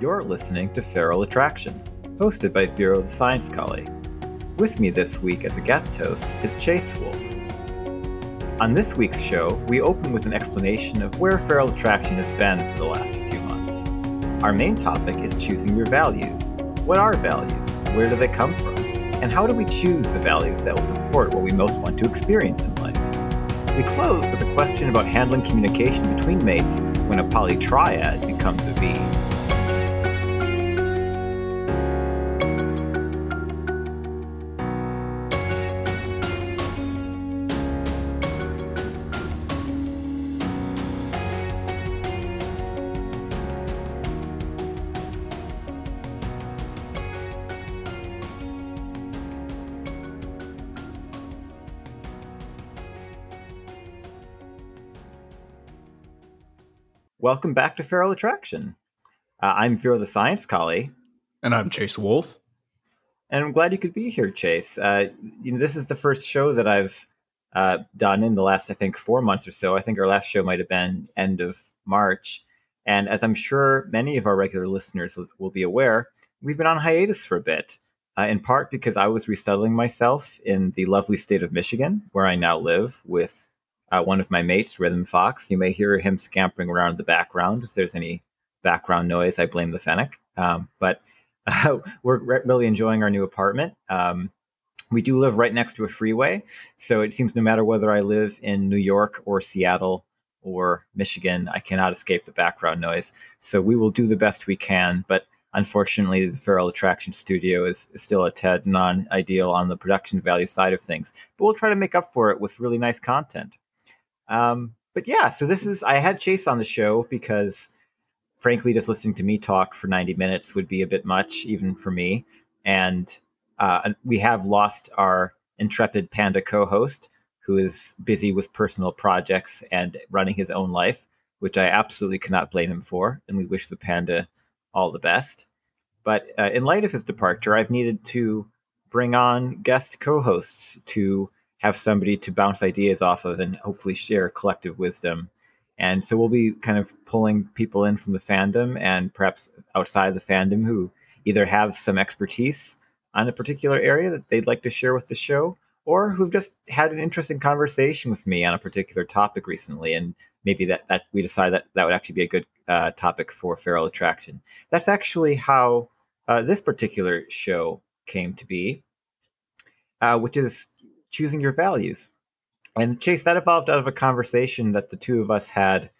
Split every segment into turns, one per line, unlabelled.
You're listening to Feral Attraction, hosted by Firo the Science Collie. With me this week as a guest host is Chase Wolf. On this week's show, we open with an explanation of where Feral Attraction has been for the last few months. Our main topic is choosing your values. What are values? Where do they come from? And how do we choose the values that will support what we most want to experience in life? We close with a question about handling communication between mates when a polytriad becomes a V. Welcome back to Feral Attraction. Uh, I'm Firo the Science Collie.
And I'm Chase Wolf.
And I'm glad you could be here, Chase. Uh, you know, this is the first show that I've uh, done in the last, I think, four months or so. I think our last show might have been end of March. And as I'm sure many of our regular listeners will be aware, we've been on hiatus for a bit, uh, in part because I was resettling myself in the lovely state of Michigan, where I now live with uh, one of my mates, Rhythm Fox. You may hear him scampering around in the background. If there's any background noise, I blame the fennec. Um, but uh, we're re- really enjoying our new apartment. Um, we do live right next to a freeway, so it seems no matter whether I live in New York or Seattle or Michigan, I cannot escape the background noise. So we will do the best we can, but unfortunately, the Feral Attraction Studio is, is still a tad non ideal on the production value side of things. But we'll try to make up for it with really nice content. Um, but yeah, so this is I had Chase on the show because frankly, just listening to me talk for 90 minutes would be a bit much, even for me. And uh, we have lost our intrepid Panda co host, who is busy with personal projects and running his own life, which I absolutely cannot blame him for. And we wish the Panda all the best. But uh, in light of his departure, I've needed to bring on guest co hosts to have somebody to bounce ideas off of and hopefully share collective wisdom. And so we'll be kind of pulling people in from the fandom and perhaps outside of the fandom who either have some expertise on a particular area that they'd like to share with the show or who've just had an interesting conversation with me on a particular topic recently and maybe that, that we decide that that would actually be a good uh, topic for feral attraction that's actually how uh, this particular show came to be uh, which is choosing your values. And Chase, that evolved out of a conversation that the two of us had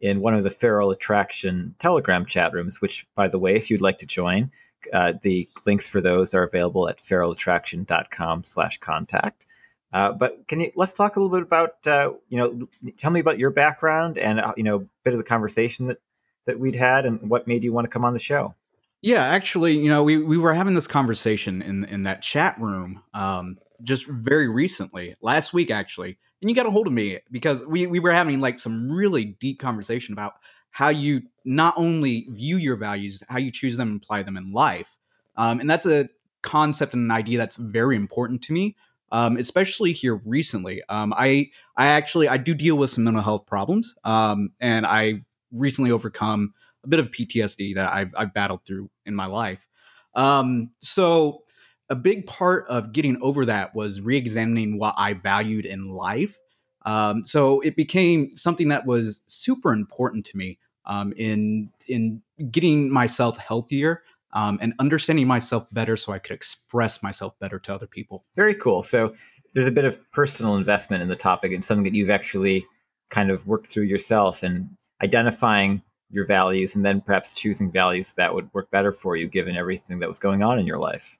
in one of the Feral Attraction Telegram chat rooms, which, by the way, if you'd like to join, uh, the links for those are available at feralattraction.com slash contact. Uh, but can you let's talk a little bit about uh, you know tell me about your background and uh, you know a bit of the conversation that that we'd had and what made you want to come on the show.
Yeah, actually, you know, we we were having this conversation in in that chat room um, just very recently, last week actually, and you got a hold of me because we we were having like some really deep conversation about how you not only view your values, how you choose them and apply them in life, um, and that's a concept and an idea that's very important to me, um, especially here recently. Um, I I actually I do deal with some mental health problems, um, and I recently overcome a bit of PTSD that I've I've battled through in my life. Um, so a big part of getting over that was re-examining what I valued in life. Um, so it became something that was super important to me um, in in getting myself healthier um, and understanding myself better, so I could express myself better to other people.
Very cool. So there's a bit of personal investment in the topic and something that you've actually kind of worked through yourself and identifying your values and then perhaps choosing values that would work better for you given everything that was going on in your life.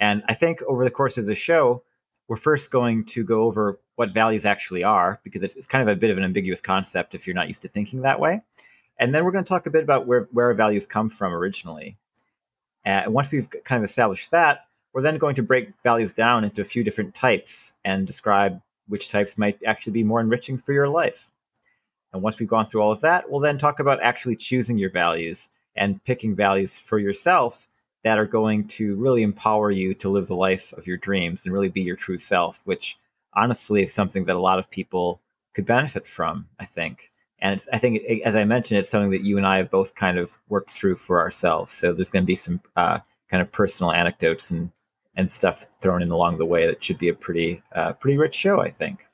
And I think over the course of the show, we're first going to go over what values actually are, because it's, it's, kind of a bit of an ambiguous concept if you're not used to thinking that way. And then we're going to talk a bit about where, where our values come from originally. And once we've kind of established that, we're then going to break values down into a few different types and describe which types might actually be more enriching for your life. And once we've gone through all of that, we'll then talk about actually choosing your values and picking values for yourself that are going to really empower you to live the life of your dreams and really be your true self, which honestly is something that a lot of people could benefit from, I think. And it's, I think, as I mentioned, it's something that you and I have both kind of worked through for ourselves. So there's going to be some uh, kind of personal anecdotes and and stuff thrown in along the way that should be a pretty uh, pretty rich show, I think.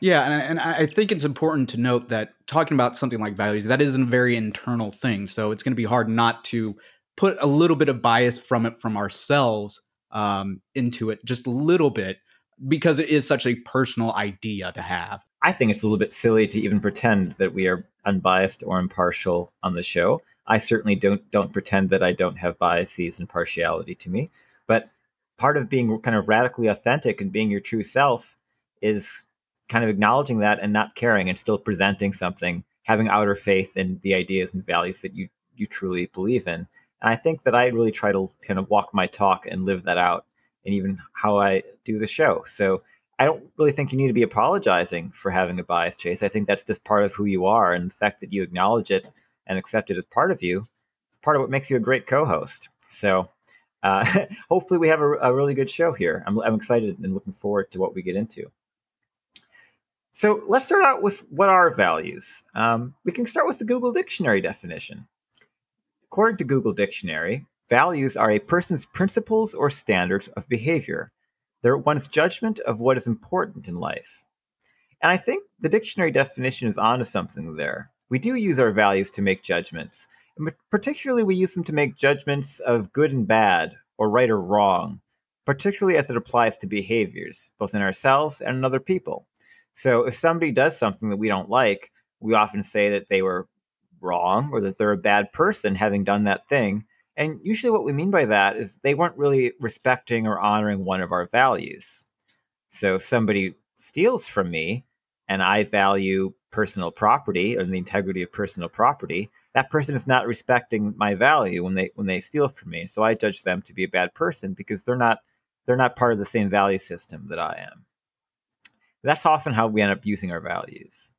Yeah, and, and I think it's important to note that talking about something like values, that is a very internal thing. So it's going to be hard not to put a little bit of bias from it from ourselves um, into it, just a little bit, because it is such a personal idea to have.
I think it's a little bit silly to even pretend that we are unbiased or impartial on the show. I certainly don't don't pretend that I don't have biases and partiality to me, but part of being kind of radically authentic and being your true self is kind of acknowledging that and not caring and still presenting something, having outer faith in the ideas and values that you you truly believe in. And I think that I really try to kind of walk my talk and live that out and even how I do the show. So I don't really think you need to be apologizing for having a bias, Chase. I think that's just part of who you are. And the fact that you acknowledge it and accept it as part of you, it's part of what makes you a great co host. So uh, hopefully, we have a, a, really good show here. I'm, I'm excited and looking forward to what we get into. So let's start out with what are values. Um, we can start with the Google Dictionary definition. According to Google Dictionary, values are a person's principles or standards of behavior. They're one's judgment of what is important in life. And I think the dictionary definition is onto something there. We do use our values to make judgments, and particularly we use them to make judgments of good and bad, or right or wrong, particularly as it applies to behaviors, both in ourselves and in other people. So if somebody does something that we don't like, we often say that they were wrong or that they're a bad person having done that thing. And usually, what we mean by that is they weren't really respecting or honoring one of our values. So, if somebody steals from me and I value personal property or the integrity of personal property, that person is not respecting my value when they when they steal from me. So I judge them to be a bad person because they're not they're not part of the same value system that I am. That's often how we end up using our values.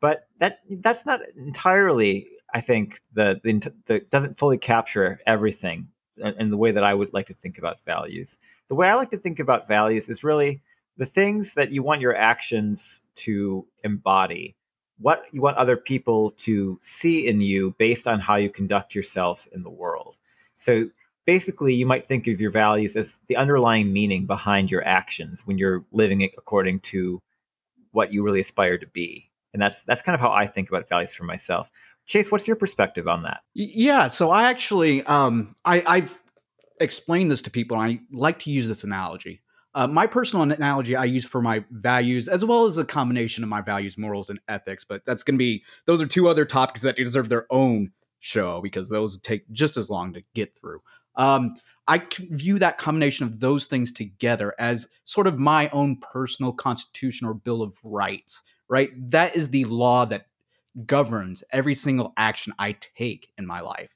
But that that's not entirely, I think, the the, the doesn't fully capture everything in the way that I would like to think about values. The way I like to think about values is really the things that you want your actions to embody, what you want other people to see in you based on how you conduct yourself in the world. So basically you might think of your values as the underlying meaning behind your actions when you're living according to what you really aspire to be and that's that's kind of how i think about values for myself. Chase what's your perspective on that?
Yeah so i actually um i i've explained this to people and i like to use this analogy. Uh, my personal analogy I use for my values, as well as a combination of my values, morals, and ethics, but that's going to be those are two other topics that deserve their own show because those take just as long to get through. Um, I view that combination of those things together as sort of my own personal constitution or bill of rights, right? That is the law that governs every single action I take in my life.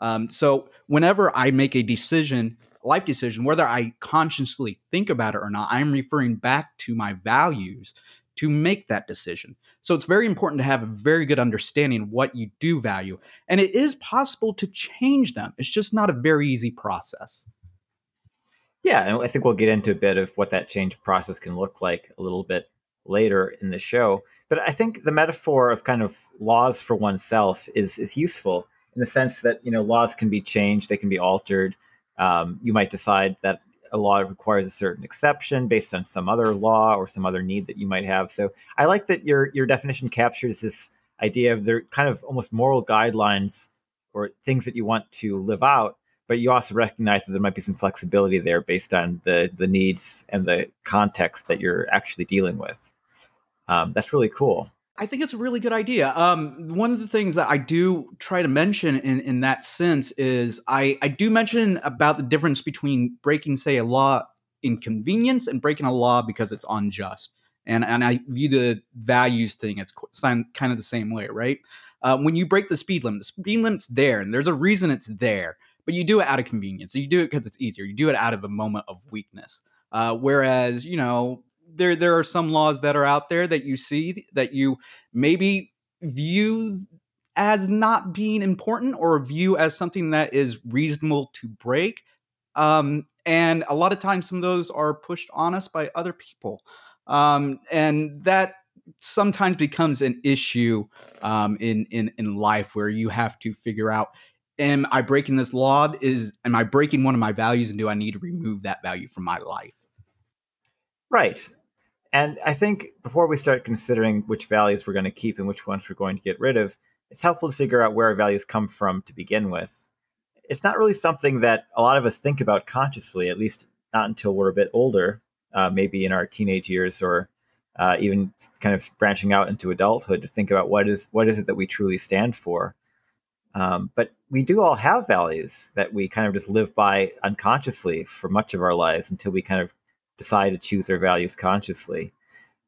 Um, so whenever I make a decision, life decision, whether I consciously think about it or not, I'm referring back to my values to make that decision. So it's very important to have a very good understanding what you do value. And it is possible to change them. It's just not a very easy process.
Yeah, and I think we'll get into a bit of what that change process can look like a little bit later in the show. But I think the metaphor of kind of laws for oneself is is useful in the sense that you know laws can be changed, they can be altered. Um, you might decide that a law requires a certain exception based on some other law or some other need that you might have. So I like that your your definition captures this idea of there kind of almost moral guidelines or things that you want to live out, but you also recognize that there might be some flexibility there based on the the needs and the context that you're actually dealing with. Um, that's really cool.
I think it's a really good idea. Um, one of the things that I do try to mention in, in that sense is I, I do mention about the difference between breaking, say, a law in convenience and breaking a law because it's unjust. And, and I view the values thing as kind of the same way, right? Uh, when you break the speed limit, the speed limit's there, and there's a reason it's there, but you do it out of convenience. So you do it because it's easier. You do it out of a moment of weakness. Uh, whereas, you know, there there are some laws that are out there that you see that you maybe view as not being important or view as something that is reasonable to break. Um, and a lot of times, some of those are pushed on us by other people. Um, and that sometimes becomes an issue um, in in in life where you have to figure out am I breaking this law? Is am I breaking one of my values, and do I need to remove that value from my life?
Right. And I think before we start considering which values we're going to keep and which ones we're going to get rid of, it's helpful to figure out where our values come from to begin with. It's not really something that a lot of us think about consciously, at least not until we're a bit older, uh, maybe in our teenage years or uh, even kind of branching out into adulthood to think about what is what is it that we truly stand for. Um, but we do all have values that we kind of just live by unconsciously for much of our lives until we kind of decide to choose their values consciously.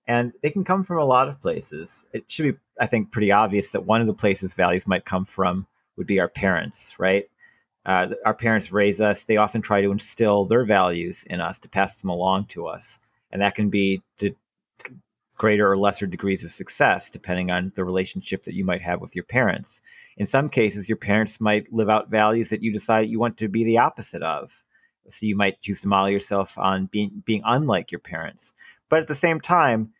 And they can come from a lot of places. It should be, I think, pretty obvious that one of the places values might come from would be our parents, right? Uh, our parents raise us. They often try to instill their values in us to pass them along to us. And that can be to greater or lesser degrees of success depending on the relationship that you might have with your parents. In some cases, your parents might live out values that you decide you want to be the opposite of. So you might choose to model yourself on being being unlike your parents. But at the same time,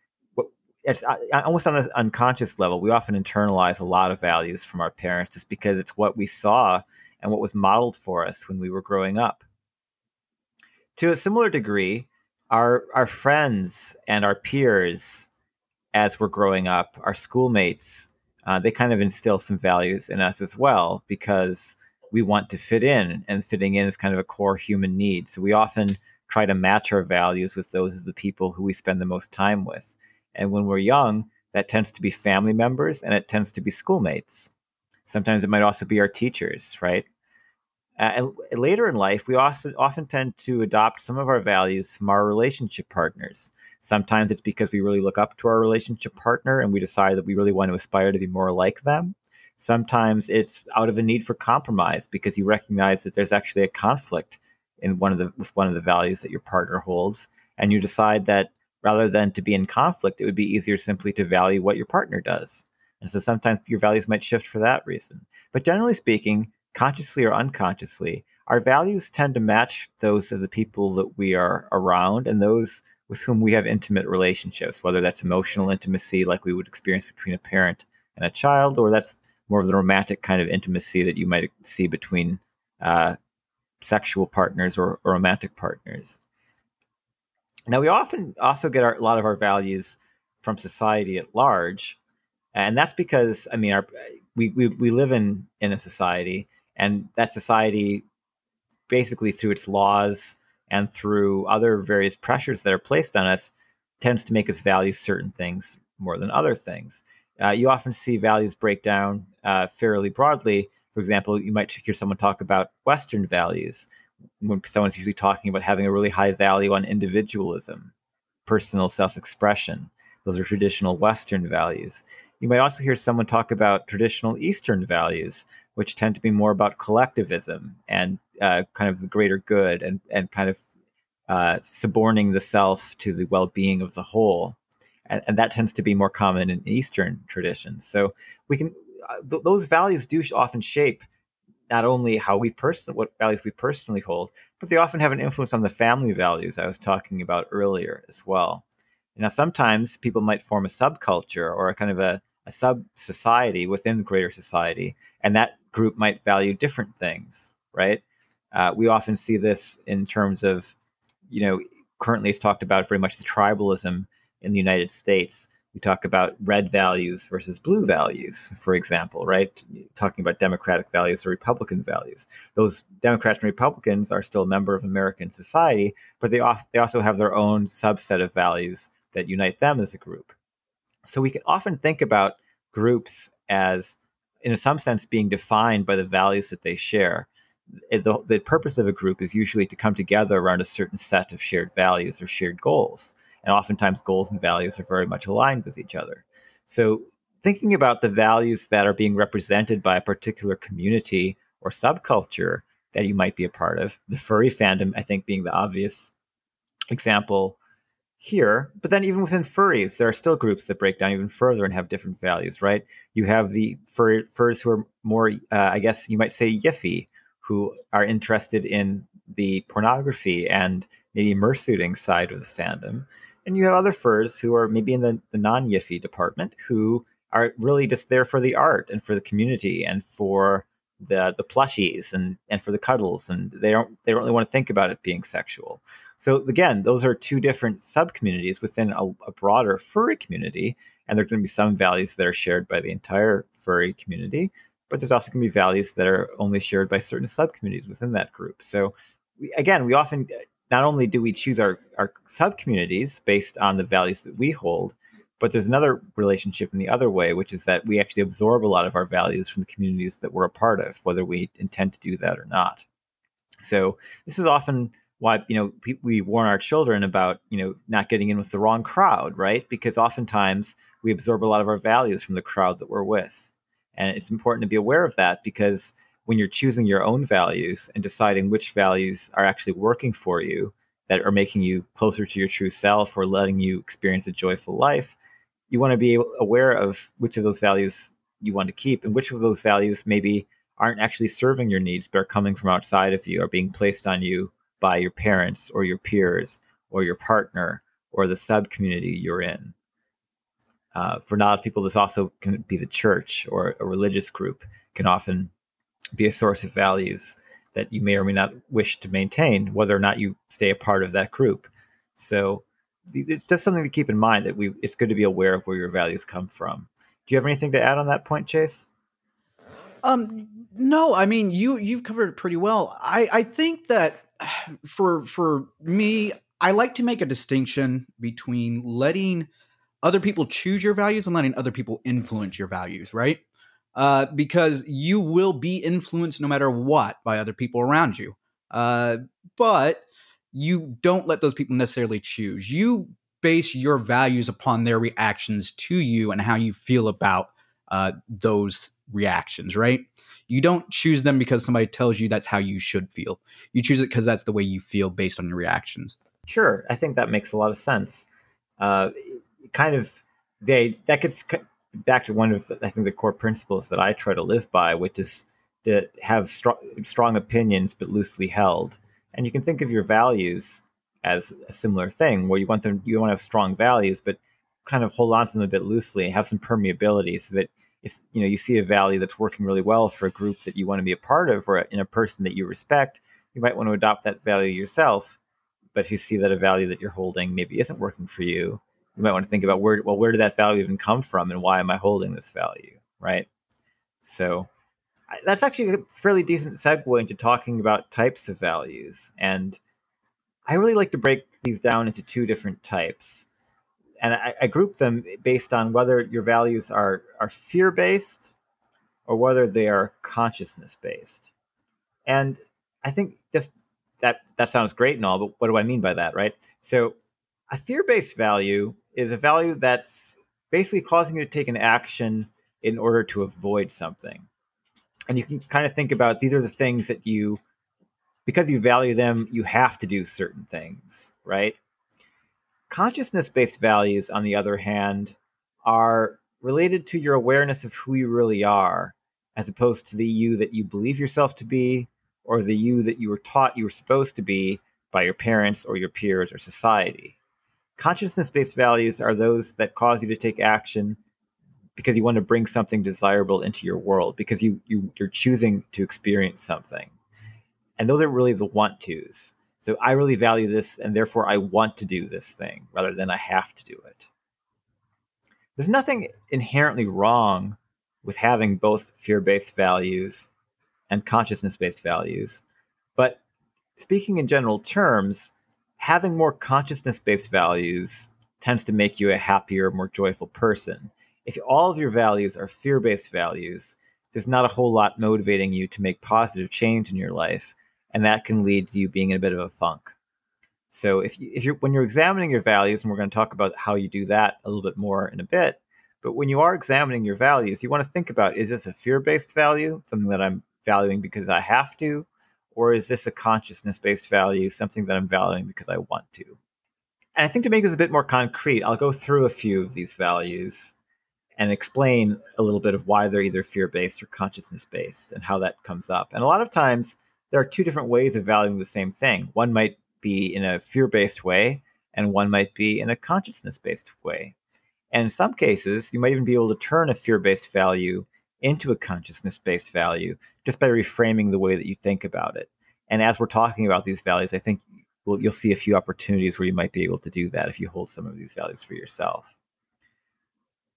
it's uh, almost on the unconscious level. We often internalize a lot of values from our parents just because it's what we saw and what was modeled for us when we were growing up. To a similar degree, our our friends and our peers as we're growing up, our schoolmates, uh, they kind of instill some values in us as well because we want to fit in, and fitting in is kind of a core human need. So we often try to match our values with those of the people who we spend the most time with. And when we're young, that tends to be family members and it tends to be schoolmates. Sometimes it might also be our teachers, right? Uh, and later in life, we also often tend to adopt some of our values from our relationship partners. Sometimes it's because we really look up to our relationship partner and we decide that we really want to aspire to be more like them. Sometimes it's out of a need for compromise because you recognize that there's actually a conflict in one of the with one of the values that your partner holds, and you decide that rather than to be in conflict, it would be easier simply to value what your partner does. And so sometimes your values might shift for that reason. But generally speaking, consciously or unconsciously, our values tend to match those of the people that we are around and those with whom we have intimate relationships, whether that's emotional intimacy like we would experience between a parent and a child, or that's more of the romantic kind of intimacy that you might see between uh, sexual partners or, or, romantic partners. Now, we often also get our, a lot of our values from society at large, and that's because I mean, our we we, we live in in a society and that society basically through its laws and through other various pressures that are placed on us tends to make us value certain things more than other things uh, you often see values break down uh, fairly broadly. For example you might hear someone talk about western values when someone's usually talking about having a really high value on individualism personal self-expression. Those are traditional western values. You might also hear someone talk about traditional Eastern values, which tend to be more about collectivism and uh, kind of the greater good and, and kind of uh, suborning the self to the well being of the whole. And, and, that tends to be more common in Eastern traditions. So we can, uh, th- those values do often shape not only how we person what values we personally hold, but they often have an influence on the family values I was talking about earlier as well. Now, sometimes people might form a subculture or a kind of a a sub society within greater society, and that group might value different things, right? Uh, we often see this in terms of, you know, currently it's talked about very much the tribalism in the United States. We talk about red values versus blue values, for example, right? Talking about Democratic values or Republican values. Those Democrats and Republicans are still a member of American society, but they, off, they also have their own subset of values that unite them as a group. So we can often think about groups as, in some sense, being defined by the values that they share. The, the purpose of a group is usually to come together around a certain set of shared values or shared goals. And oftentimes, goals and values are very much aligned with each other. So, thinking about the values that are being represented by a particular community or subculture that you might be a part of, the furry fandom, I think, being the obvious example here. But then even within furries, there are still groups that break down even further and have different values, right? You have the fur, furs who are more, uh, I guess you might say, yiffy, who are interested in the pornography and maybe murrsuiting side of the fandom. And you have other furs who are maybe in the, the non Yiffy department who are really just there for the art and for the community and for the the plushies and and for the cuddles and they don't they don't really want to think about it being sexual. So again those are two different sub communities within a, a broader furry community and there are going to be some values that are shared by the entire furry community but there's also going to be values that are only shared by certain sub communities within that group. So we, again we often not only do we choose our our sub communities based on the values that we hold but there's another relationship in the other way, which is that we actually absorb a lot of our values from the communities that we're a part of, whether we intend to do that or not. So this is often why you know we warn our children about you know not getting in with the wrong crowd, right? Because oftentimes we absorb a lot of our values from the crowd that we're with, and it's important to be aware of that because when you're choosing your own values and deciding which values are actually working for you that are making you closer to your true self or letting you experience a joyful life you want to be aware of which of those values you want to keep and which of those values maybe aren't actually serving your needs but are coming from outside of you or being placed on you by your parents or your peers or your partner or the sub community you're in. Uh, for a lot of people, this also can be the church or a religious group can often be a source of values that you may or may not wish to maintain, whether or not you stay a part of that group. So it's just something to keep in mind that we it's good to be aware of where your values come from. Do you have anything to add on that point, Chase?
Um, no, I mean you you've covered it pretty well. I I think that for for me, I like to make a distinction between letting other people choose your values and letting other people influence your values, right? Uh, because you will be influenced no matter what by other people around you. Uh, but you don't let those people necessarily choose. You base your values upon their reactions to you and how you feel about uh, those reactions, right? You don't choose them because somebody tells you that's how you should feel. You choose it because that's the way you feel based on your reactions.
Sure, I think that makes a lot of sense. Uh, kind of, they that gets back to one of the, I think the core principles that I try to live by, which is to have strong, strong opinions but loosely held. And you can think of your values as a similar thing where you want them you want to have strong values but kind of hold on to them a bit loosely and have some permeability so that if you know you see a value that's working really well for a group that you want to be a part of or in a person that you respect you might want to adopt that value yourself. But if you see that a value that you're holding maybe isn't working for you you might want to think about where well where did that value even come from and why am i holding this value right so that's actually a fairly decent segue into talking about types of values. And I really like to break these down into two different types. And I, I group them based on whether your values are, are fear based or whether they are consciousness based. And I think just that that sounds great and all, but what do I mean by that, right? So a fear based value is a value that's basically causing you to take an action in order to avoid something. And you can kind of think about these are the things that you because you value them you have to do certain things right? Consciousness based values on the other hand are related to your awareness of who you really are as opposed to the you that you believe yourself to be or the you that you were taught you were supposed to be by your parents or your peers or society consciousness based values are those that cause you to take action because you want to bring something desirable into your world because you, you you're choosing to experience something. And those are really the want to's so i really value this and therefore i want to do this thing rather than i have to do it. There's nothing inherently wrong with having both fear-based values and consciousness-based values but speaking in general terms having more consciousness-based values tends to make you a happier more joyful person if all of your values are fear based values, there's not a whole lot motivating you to make positive change in your life, and that can lead to you being in a bit of a funk. So if you, if you're when you're examining your values, and we're going to talk about how you do that a little bit more in a bit, but when you are examining your values, you want to think about is this a fear based value, something that I'm valuing because I have to, or is this a consciousness based value, something that I'm valuing because I want to? And I think to make this a bit more concrete, I'll go through a few of these values and explain a little bit of why they're either fear based or consciousness based and how that comes up. And a lot of times there are two different ways of valuing the same thing. One might be in a fear based way, and one might be in a consciousness based way. And in some cases, you might even be able to turn a fear based value into a consciousness based value just by reframing the way that you think about it. And as we're talking about these values, I think we'll, you'll see a few opportunities where you might be able to do that if you hold some of these values for yourself.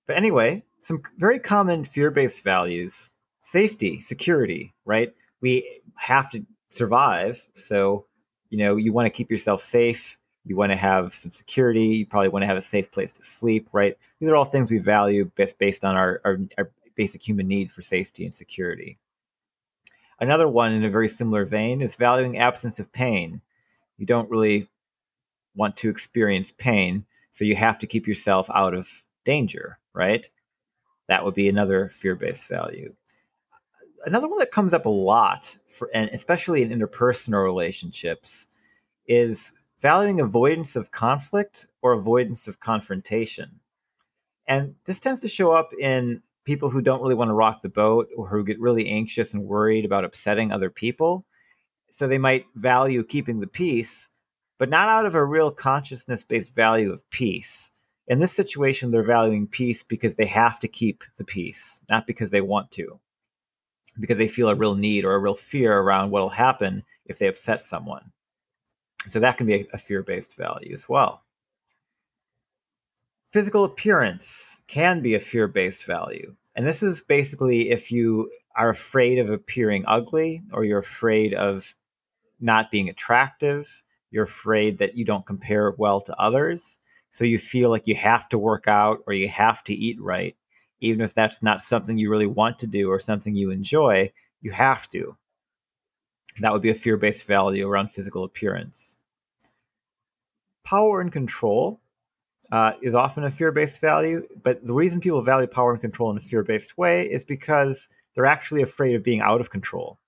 But anyway, some very common fear based values safety, security, right? We have to survive. So, you know, you want to keep yourself safe. You want to have some security. You probably want to have a safe place to sleep, right? These are all things we value based, based on our, our, our basic human need for safety and security. Another one in a very similar vein is valuing absence of pain. You don't really want to experience pain, so you have to keep yourself out of danger, right? That would be another fear based value. Another one that comes up a lot, for, and especially in interpersonal relationships, is valuing avoidance of conflict or avoidance of confrontation. And this tends to show up in people who don't really want to rock the boat or who get really anxious and worried about upsetting other people. So they might value keeping the peace, but not out of a real consciousness based value of peace. In this situation, they're valuing peace because they have to keep the peace, not because they want to, because they feel a real need or a real fear around what will happen if they upset someone. So that can be a, fear based value as well. Physical appearance can be a fear based value. And this is basically if you are afraid of appearing ugly or you're afraid of not being attractive, you're afraid that you don't compare well to others. So you feel like you have to work out or you have to eat right, even if that's not something you really want to do or something you enjoy, you have to. That would be a fear based value around physical appearance. Power and control uh, is often a fear based value. But the reason people value power and control in a fear based way is because they're actually afraid of being out of control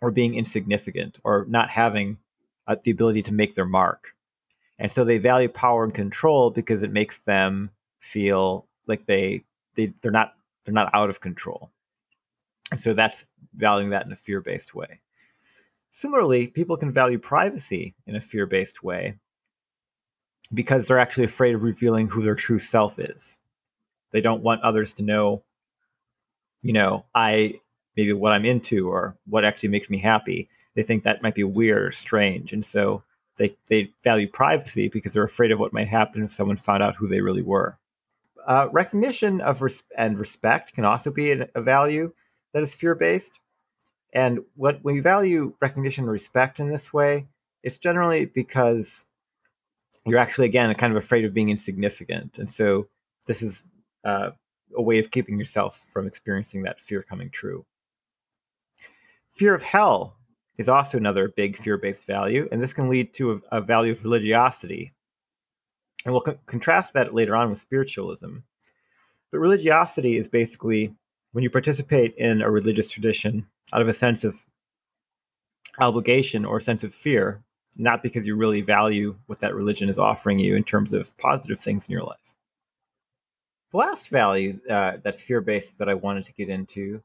or being insignificant or not having uh, the ability to make their mark. And so they value power and control because it makes them feel like they, they they're not they're not out of control. And so that's valuing that in a fear based way. Similarly, people can value privacy in a fear based way because they're actually afraid of revealing who their true self is. They don't want others to know, you know, I maybe what I'm into or what actually makes me happy. They think that might be weird or strange. And so they, they value privacy because they're afraid of what might happen if someone found out who they really were. Uh, recognition of res- and respect can also be a, a value that is fear based. And what, when you value recognition and respect in this way, it's generally because you're actually again kind of afraid of being insignificant and so this is uh, a way of keeping yourself from experiencing that fear coming true. Fear of hell is also another big fear-based value and this can lead to a, a value of religiosity. And we'll co- contrast that later on with spiritualism. But religiosity is basically when you participate in a religious tradition out of a sense of obligation or a sense of fear not because you really value what that religion is offering you in terms of positive things in your life. The last value uh, that's fear based that I wanted to get into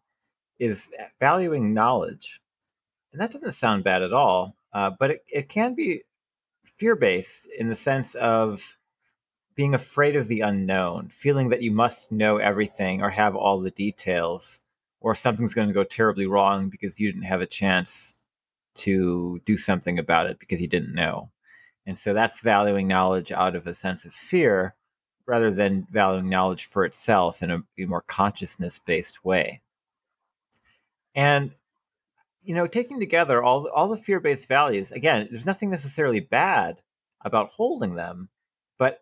is valuing knowledge. And that doesn't sound bad at all, uh, but it, it can be fear based in the sense of being afraid of the unknown, feeling that you must know everything or have all the details, or something's going to go terribly wrong because you didn't have a chance to do something about it because he didn't know. And so that's valuing knowledge out of a sense of fear rather than valuing knowledge for itself in a, a more consciousness based way. And you know, taking together all all the fear based values, again, there's nothing necessarily bad about holding them, but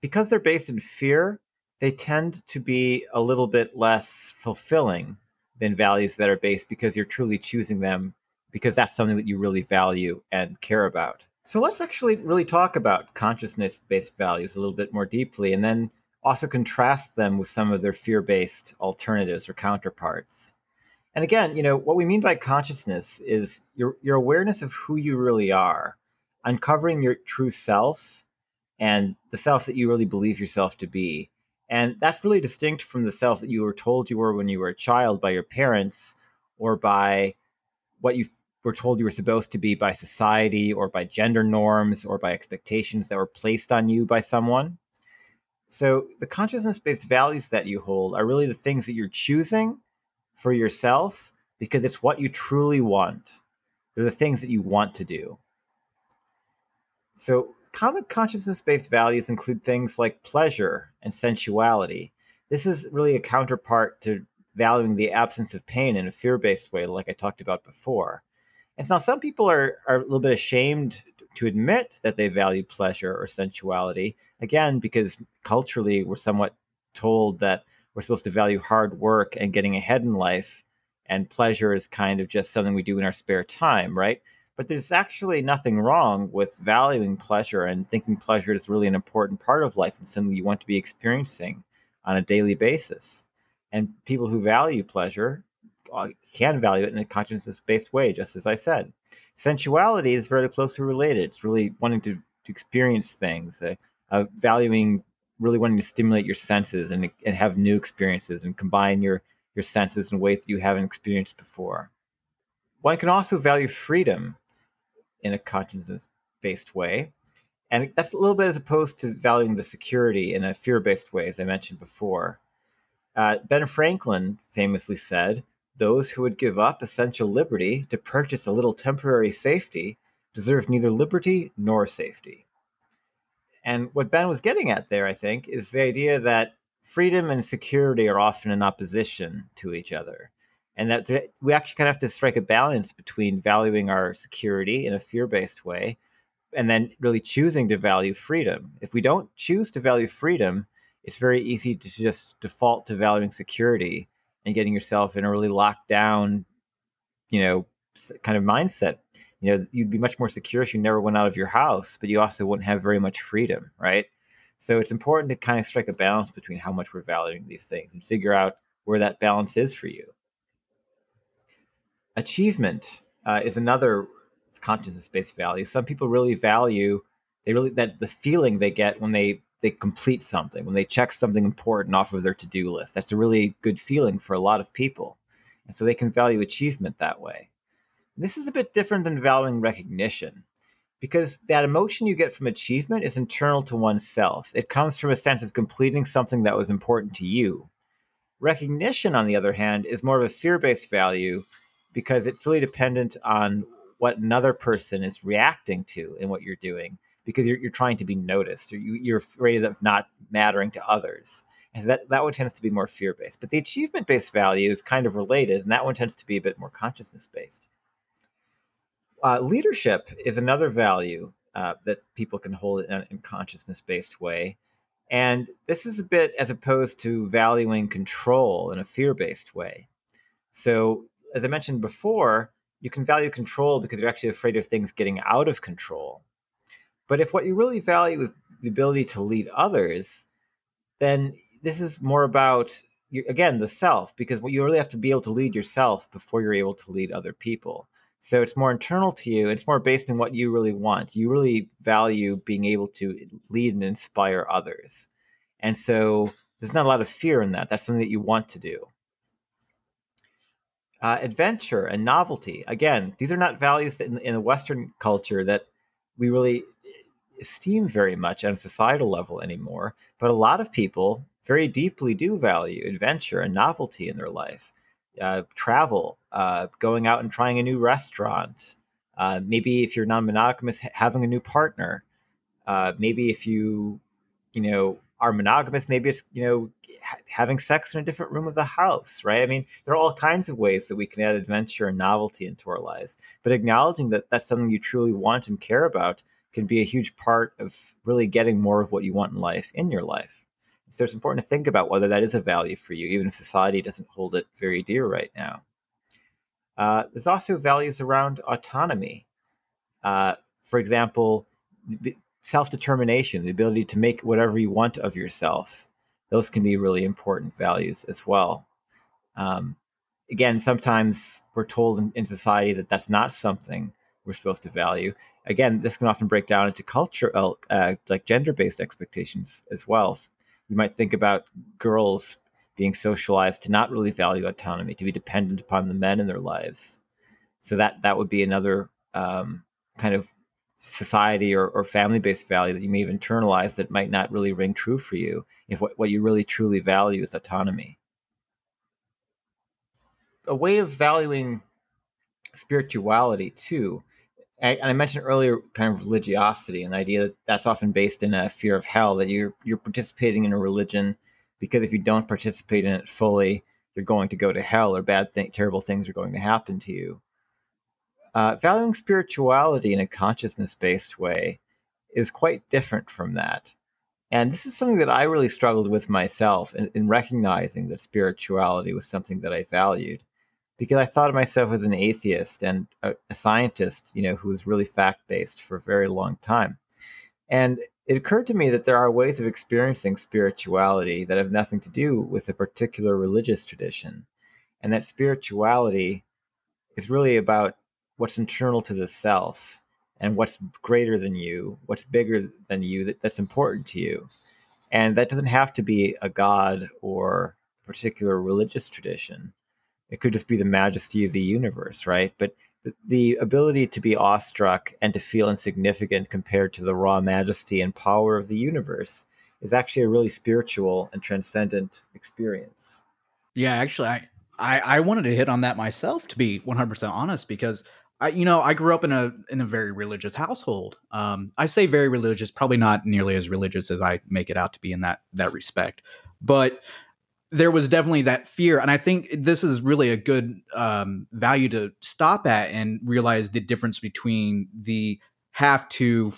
because they're based in fear, they tend to be a little bit less fulfilling than values that are based because you're truly choosing them because that's something that you really value and care about. So let's actually really talk about consciousness based values a little bit more deeply and then also contrast them with some of their fear based alternatives or counterparts. And again, you know, what we mean by consciousness is your, your awareness of who you really are, uncovering your true self and the self that you really believe yourself to be. And that's really distinct from the self that you were told you were when you were a child by your parents or by what you were told you were supposed to be by society or by gender norms or by expectations that were placed on you by someone. So, the consciousness based values that you hold are really the things that you're choosing for yourself because it's what you truly want. They're the things that you want to do. So, common consciousness based values include things like pleasure and sensuality. This is really a counterpart to valuing the absence of pain in a fear based way, like I talked about before. And now some people are, are a little bit ashamed to admit that they value pleasure or sensuality, again, because culturally we're somewhat told that we're supposed to value hard work and getting ahead in life, and pleasure is kind of just something we do in our spare time, right? But there's actually nothing wrong with valuing pleasure and thinking pleasure is really an important part of life and something you want to be experiencing on a daily basis. And people who value pleasure can value it in a consciousness based way, just as I said. Sensuality is very closely related. It's really wanting to, to experience things, uh, uh, valuing, really wanting to stimulate your senses and, and have new experiences and combine your, your senses in ways that you haven't experienced before. One can also value freedom in a consciousness based way. And that's a little bit as opposed to valuing the security in a fear based way, as I mentioned before. Uh, ben Franklin famously said, Those who would give up essential liberty to purchase a little temporary safety deserve neither liberty nor safety. And what Ben was getting at there, I think, is the idea that freedom and security are often in opposition to each other. And that we actually kind of have to strike a balance between valuing our security in a fear based way and then really choosing to value freedom. If we don't choose to value freedom, it's very easy to just default to valuing security and getting yourself in a really locked down, you know, kind of mindset. You know, you'd be much more secure if you never went out of your house, but you also wouldn't have very much freedom, right? So it's important to kind of strike a balance between how much we're valuing these things and figure out where that balance is for you. Achievement uh, is another consciousness based value. Some people really value they really that the feeling they get when they they complete something, when they check something important off of their to do list. That's a really good feeling for a lot of people. And so they can value achievement that way. This is a bit different than valuing recognition because that emotion you get from achievement is internal to oneself. It comes from a sense of completing something that was important to you. Recognition, on the other hand, is more of a fear based value because it's really dependent on what another person is reacting to in what you're doing because you're, you're trying to be noticed. Or you, are afraid of not mattering to others. And so that, that one tends to be more fear-based. But the achievement-based value is kind of related and that one tends to be a bit more consciousness-based. Uh, leadership is another value uh, that people can hold in a consciousness-based way. And this is a bit as opposed to valuing control in a fear-based way. So as i mentioned before you can value control because you're actually afraid of things getting out of control. But if what you really value is the ability to lead others, then this is more about again the self because you really have to be able to lead yourself before you're able to lead other people. So it's more internal to you. It's more based on what you really want. You really value being able to lead and inspire others. And so there's not a lot of fear in that. That's something that you want to do. Uh, adventure and novelty. Again, these are not values in, in the Western culture that we really esteem very much on a societal level anymore. But a lot of people very deeply do value adventure and novelty in their life. Uh, travel, uh, going out and trying a new restaurant. Uh, maybe if you're non-monogamous, having a new partner. Uh, maybe if you, you know, are monogamous, maybe it's you know having sex in a different room of the house, right? I mean, there are all kinds of ways that we can add adventure and novelty into our lives. But acknowledging that that's something you truly want and care about can be a huge part of really getting more of what you want in life in your life. So it's important to think about whether that is a value for you, even if society doesn't hold it very dear right now. Uh, there's also values around autonomy. Uh, for example, self determination, the ability to make whatever you want of yourself. Those can be really important values as well. Um, again, sometimes we're told in, in, society that that's not something we're supposed to value. Again, this can often break down into cultural, uh, like gender based expectations as well. You might think about girls being socialized to not really value autonomy, to be dependent upon the men in their lives. So that that would be another um, kind of society or, or family based value that you may have internalized that might not really ring true for you if what, what you really truly value is autonomy. A way of valuing spirituality too and I mentioned earlier kind of religiosity and the idea that that's often based in a fear of hell that you're you're participating in a religion because if you don't participate in it fully, you're going to go to hell or bad thing, terrible things are going to happen to you. Uh, valuing spirituality in a consciousness based way is quite different from that. And this is something that I really struggled with myself in, in recognizing that spirituality was something that I valued because I thought of myself as an atheist and a, a scientist, you know, who was really fact based for a very long time. And it occurred to me that there are ways of experiencing spirituality that have nothing to do with a particular religious tradition, and that spirituality is really about what's internal to the self and what's greater than you, what's bigger than you that, that's important to you. And that doesn't have to be a god or a particular religious tradition it could just be the majesty of the universe, right? But the, ability to be awestruck and to feel insignificant compared to the raw majesty and power of the universe is actually a really spiritual and transcendent experience.
Yeah, actually, I, I, I wanted to hit on that myself, to be 100% honest, because I, you know, I grew up in a in a very religious household. Um, I say very religious, probably not nearly as religious as I make it out to be in that that respect. But there was definitely that fear and i think this is really a good um, value to stop at and realize the difference between the have to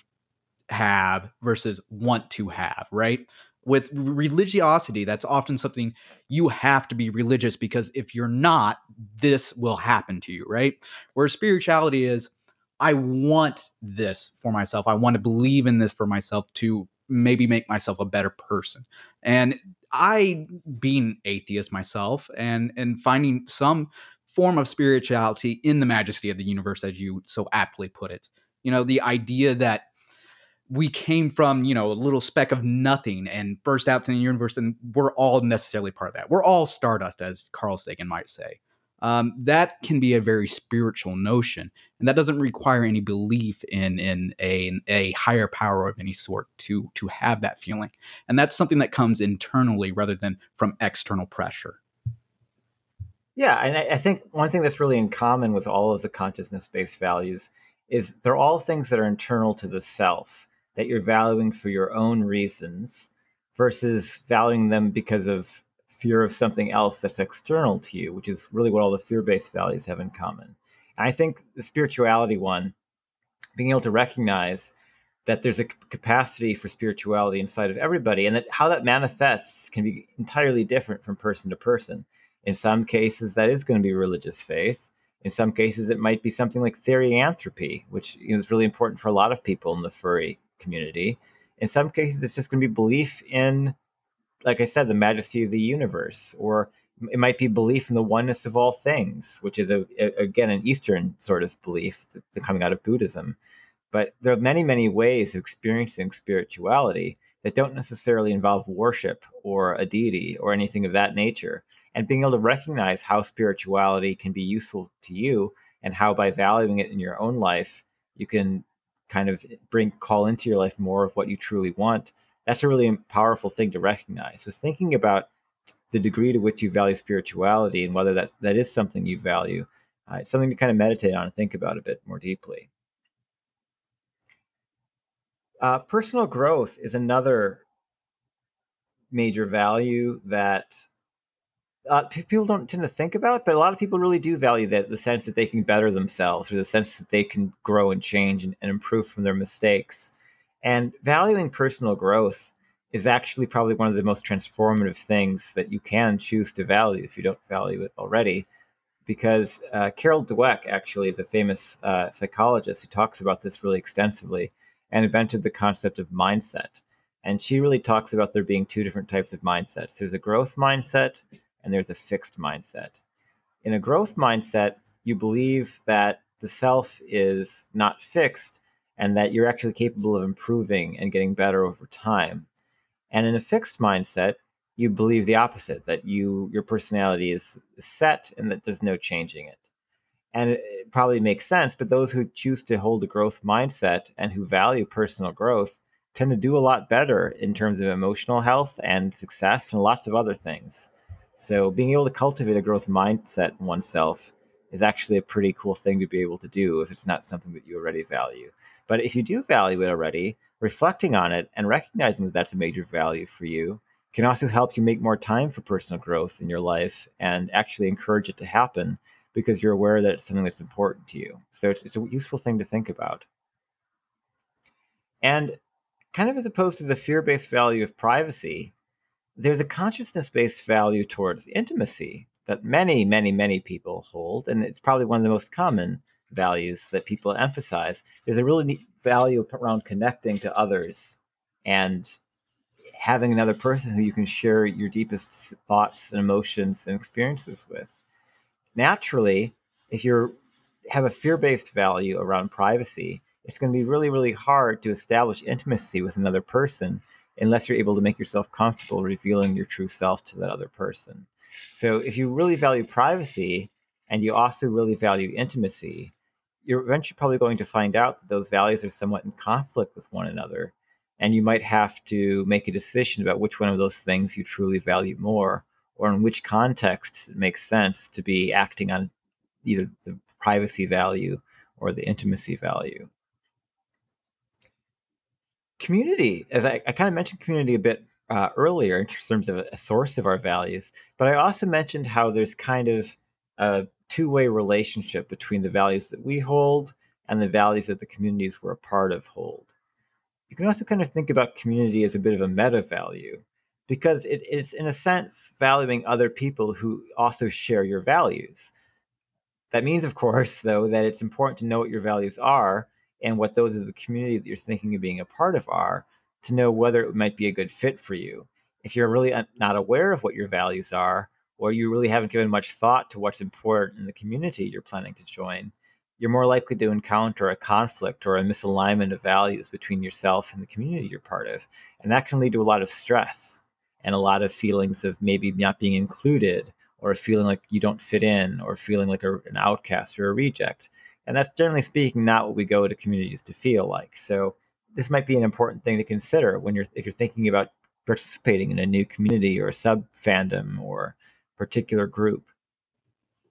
have versus want to have right? With religiosity that's often something you have to be religious because if you're not this will happen to you right? Where spirituality is i want this for myself. I want to believe in this for myself to maybe make myself a better person and I being atheist myself and and finding some form of spirituality in the majesty of the universe as you so aptly put it. You know, the idea that we came from, you know, a little speck of nothing and burst out to the universe and we're all necessarily part of that. We're all stardust as Carl Sagan might say um, that can be a very spiritual notion, and that doesn't require any belief in in a a higher power of any sort to to have that feeling, and that's something that comes internally rather than from external pressure.
Yeah, and I, I think one thing that's really in common with all of the consciousness based values is they're all things that are internal to the self that you're valuing for your own reasons versus valuing them because of fear of something else that's external to you, which is really what all the fear based values have in common. And I think the spirituality one, being able to recognize that there's a capacity for spirituality inside of everybody and that how that manifests can be entirely different from person to person. In some cases, that is going to be religious faith. In some cases, it might be something like therianthropy, which is really important for a lot of people in the furry community. In some cases, it's just going to be belief in like I said, the majesty of the universe, or it might be belief in the oneness of all things, which is a, a, again an Eastern sort of belief coming out of Buddhism. But there are many, many ways of experiencing spirituality that don't necessarily involve worship or a deity or anything of that nature. And being able to recognize how spirituality can be useful to you and how by valuing it in your own life, you can kind of bring call into your life more of what you truly want that's a really powerful thing to recognize. Was thinking about the degree to which you value spirituality and whether that, that is something you value. Uh, it's something to kind of meditate on and think about a bit more deeply. Uh, personal growth is another major value that uh, people don't tend to think about, but a lot of people really do value that the sense that they can better themselves or the sense that they can grow and change and, and improve from their mistakes. And valuing personal growth is actually probably one of the most transformative things that you can choose to value if you don't value it already. Because uh, Carol Dweck actually is a famous uh, psychologist who talks about this really extensively and invented the concept of mindset. And she really talks about there being two different types of mindsets there's a growth mindset and there's a fixed mindset. In a growth mindset, you believe that the self is not fixed, and that you're actually capable of improving and getting better over time. And in a fixed mindset, you believe the opposite that you your personality is set and that there's no changing it. And it probably makes sense, but those who choose to hold a growth mindset and who value personal growth tend to do a lot better in terms of emotional health and success and lots of other things. So, being able to cultivate a growth mindset in oneself is actually a pretty cool thing to be able to do if it's not something that you already value. But if you do value it already, reflecting on it and recognizing that that's a major value for you can also help you make more time for personal growth in your life and actually encourage it to happen because you're aware that it's something that's important to you. So it's, it's a useful thing to think about. And kind of as opposed to the fear based value of privacy, there's a consciousness based value towards intimacy that many, many, many people hold. And it's probably one of the most common values that people emphasize. There's a really neat value around connecting to others and having another person who you can share your deepest thoughts and emotions and experiences with. Naturally, if you have a fear-based value around privacy, it's going to be really, really hard to establish intimacy with another person unless you're able to make yourself comfortable revealing your true self to that other person. So if you really value privacy and you also really value intimacy, you're eventually probably going to find out that those values are somewhat in conflict with one another. And you might have to make a decision about which one of those things you truly value more, or in which context it makes sense to be acting on either the privacy value or the intimacy value. Community, as I, I kind of mentioned community a bit uh, earlier in terms of a source of our values, but I also mentioned how there's kind of a two way relationship between the values that we hold and the values that the communities we're a part of hold. You can also kind of think about community as a bit of a meta value because it is, in a sense, valuing other people who also share your values. That means, of course, though, that it's important to know what your values are and what those of the community that you're thinking of being a part of are to know whether it might be a good fit for you. If you're really uh, not aware of what your values are, or you really haven't given much thought to what's important in the community you're planning to join, you're more likely to encounter a conflict or a misalignment of values between yourself and the community you're part of. And that can lead to a lot of stress and a lot of feelings of maybe not being included or feeling like you don't fit in or feeling like a, an outcast or a reject. And that's generally speaking not what we go to communities to feel like. So this might be an important thing to consider when you're if you're thinking about participating in a new community or a sub fandom or particular group.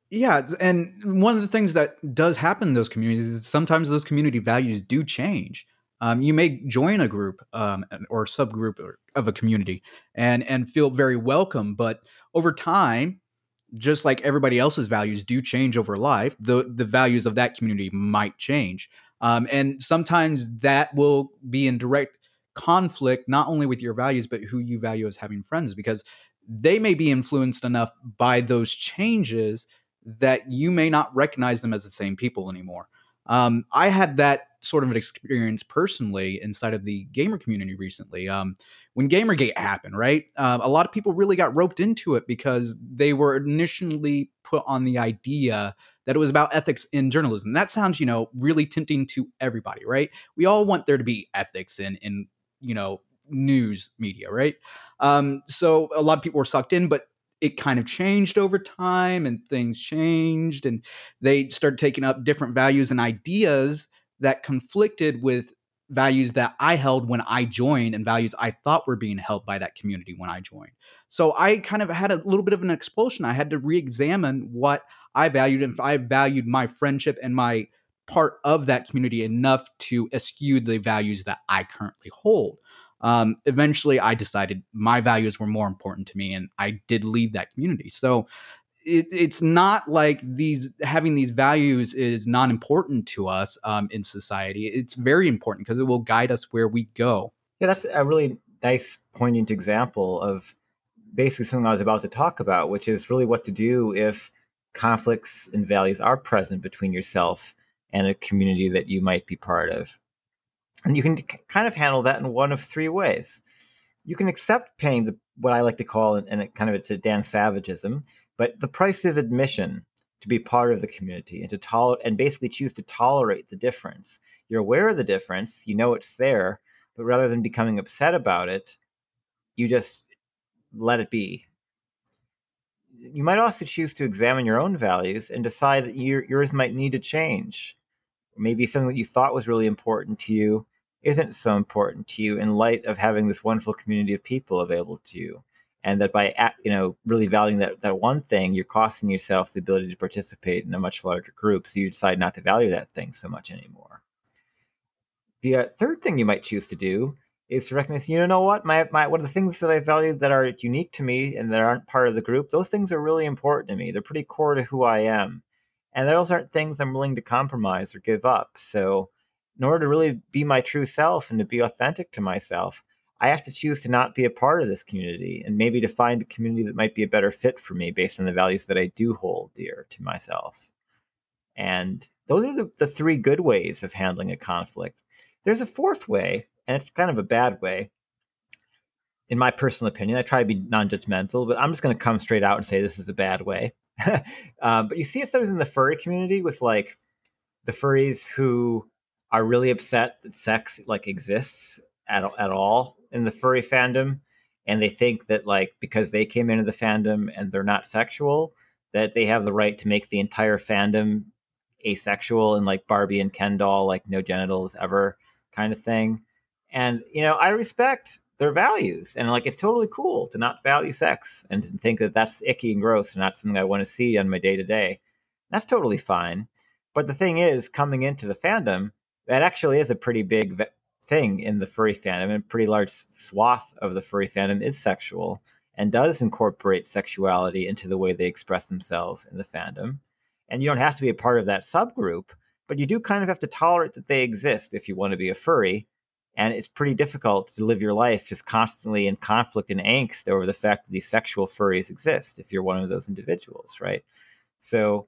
Yeah, and one of the things that does happen in those communities is sometimes those community values do change. Um, you may join a group um, or subgroup of a community and and feel very welcome, but over time, just like everybody else's values do change over life, the the values of that community might change, um, and sometimes that will be in direct conflict not only with your values but who you value as having friends because they may be influenced enough by those changes that you may not recognize them as the same people anymore. Um, I had that sort of an experience personally inside of the gamer community recently. Um, when Gamergate happened, right? Uh, a lot of people really got roped into it because they were initially put on the idea that it was about ethics in journalism. That sounds, you know, really tempting to everybody, right? We all want there to be ethics in in you know news media, right? Um, so a lot of people were sucked in, but it kind of changed over time and things changed and they started taking up different values and ideas that conflicted with values that I held when I joined and values I thought were being held by that community when I joined. So I kind of had a little bit of an explosion. I had to re-examine what I valued and if I valued my friendship and my part of that community enough to eschew the values that I currently hold um, eventually I decided my values were more important to me and I did leave that community. So it, it's not like these having these values is not important to us um, in society. It's very important because it will guide us where we go.
Yeah, that's a really nice, poignant example of basically something I was about to talk about, which is really what to do if conflicts and values are present between yourself and a community that you might be part of. And you can kind of handle that in one of three ways. You can accept paying the what I like to call, and it kind of it's a Dan Savageism, but the price of admission to be part of the community and to and basically choose to tolerate the difference. You're aware of the difference, you know it's there, but rather than becoming upset about it, you just let it be. you might also choose to examine your own values and decide that your, yours might need to change. Maybe something that you thought was really important to you isn't so important to you in light of having this wonderful community of people available to you and that by you know really valuing that that one thing you're costing yourself the ability to participate in a much larger group so you decide not to value that thing so much anymore. The uh, third thing you might choose to do is to recognize you know what? My, my one of the things that i value that are unique to me and that aren't part of the group those things are really important to me. They're pretty core to who i am and those aren't things i'm willing to compromise or give up. So in order to really be my true self and to be authentic to myself, I have to choose to not be a part of this community and maybe to find a community that might be a better fit for me based on the values that I do hold dear to myself. And those are the, the three good ways of handling a conflict. There's a fourth way, and it's kind of a bad way. In my personal opinion, I try to be non judgmental, but I'm just going to come straight out and say this is a bad way. um, but you see it sometimes in the furry community with like the furries who are really upset that sex like exists at at all in the furry fandom, and they think that like because they came into the fandom and they're not sexual, that they have the right to make the entire fandom asexual and like Barbie and Ken doll, like no genitals ever kind of thing. And you know, I respect their values, and like it's totally cool to not value sex and to think that that's icky and gross and not something I want to see on my day to day. That's totally fine. But the thing is, coming into the fandom, that actually is a pretty big thing in the furry fandom, and a pretty large swath of the furry fandom is sexual and does incorporate sexuality into the way they express themselves in the fandom. And you don't have to be a part of that subgroup, but you do kind of have to tolerate that they exist if you want to be a furry. And it's pretty difficult to live your life just constantly in conflict and angst over the fact that these sexual furries exist if you're one of those individuals, right? So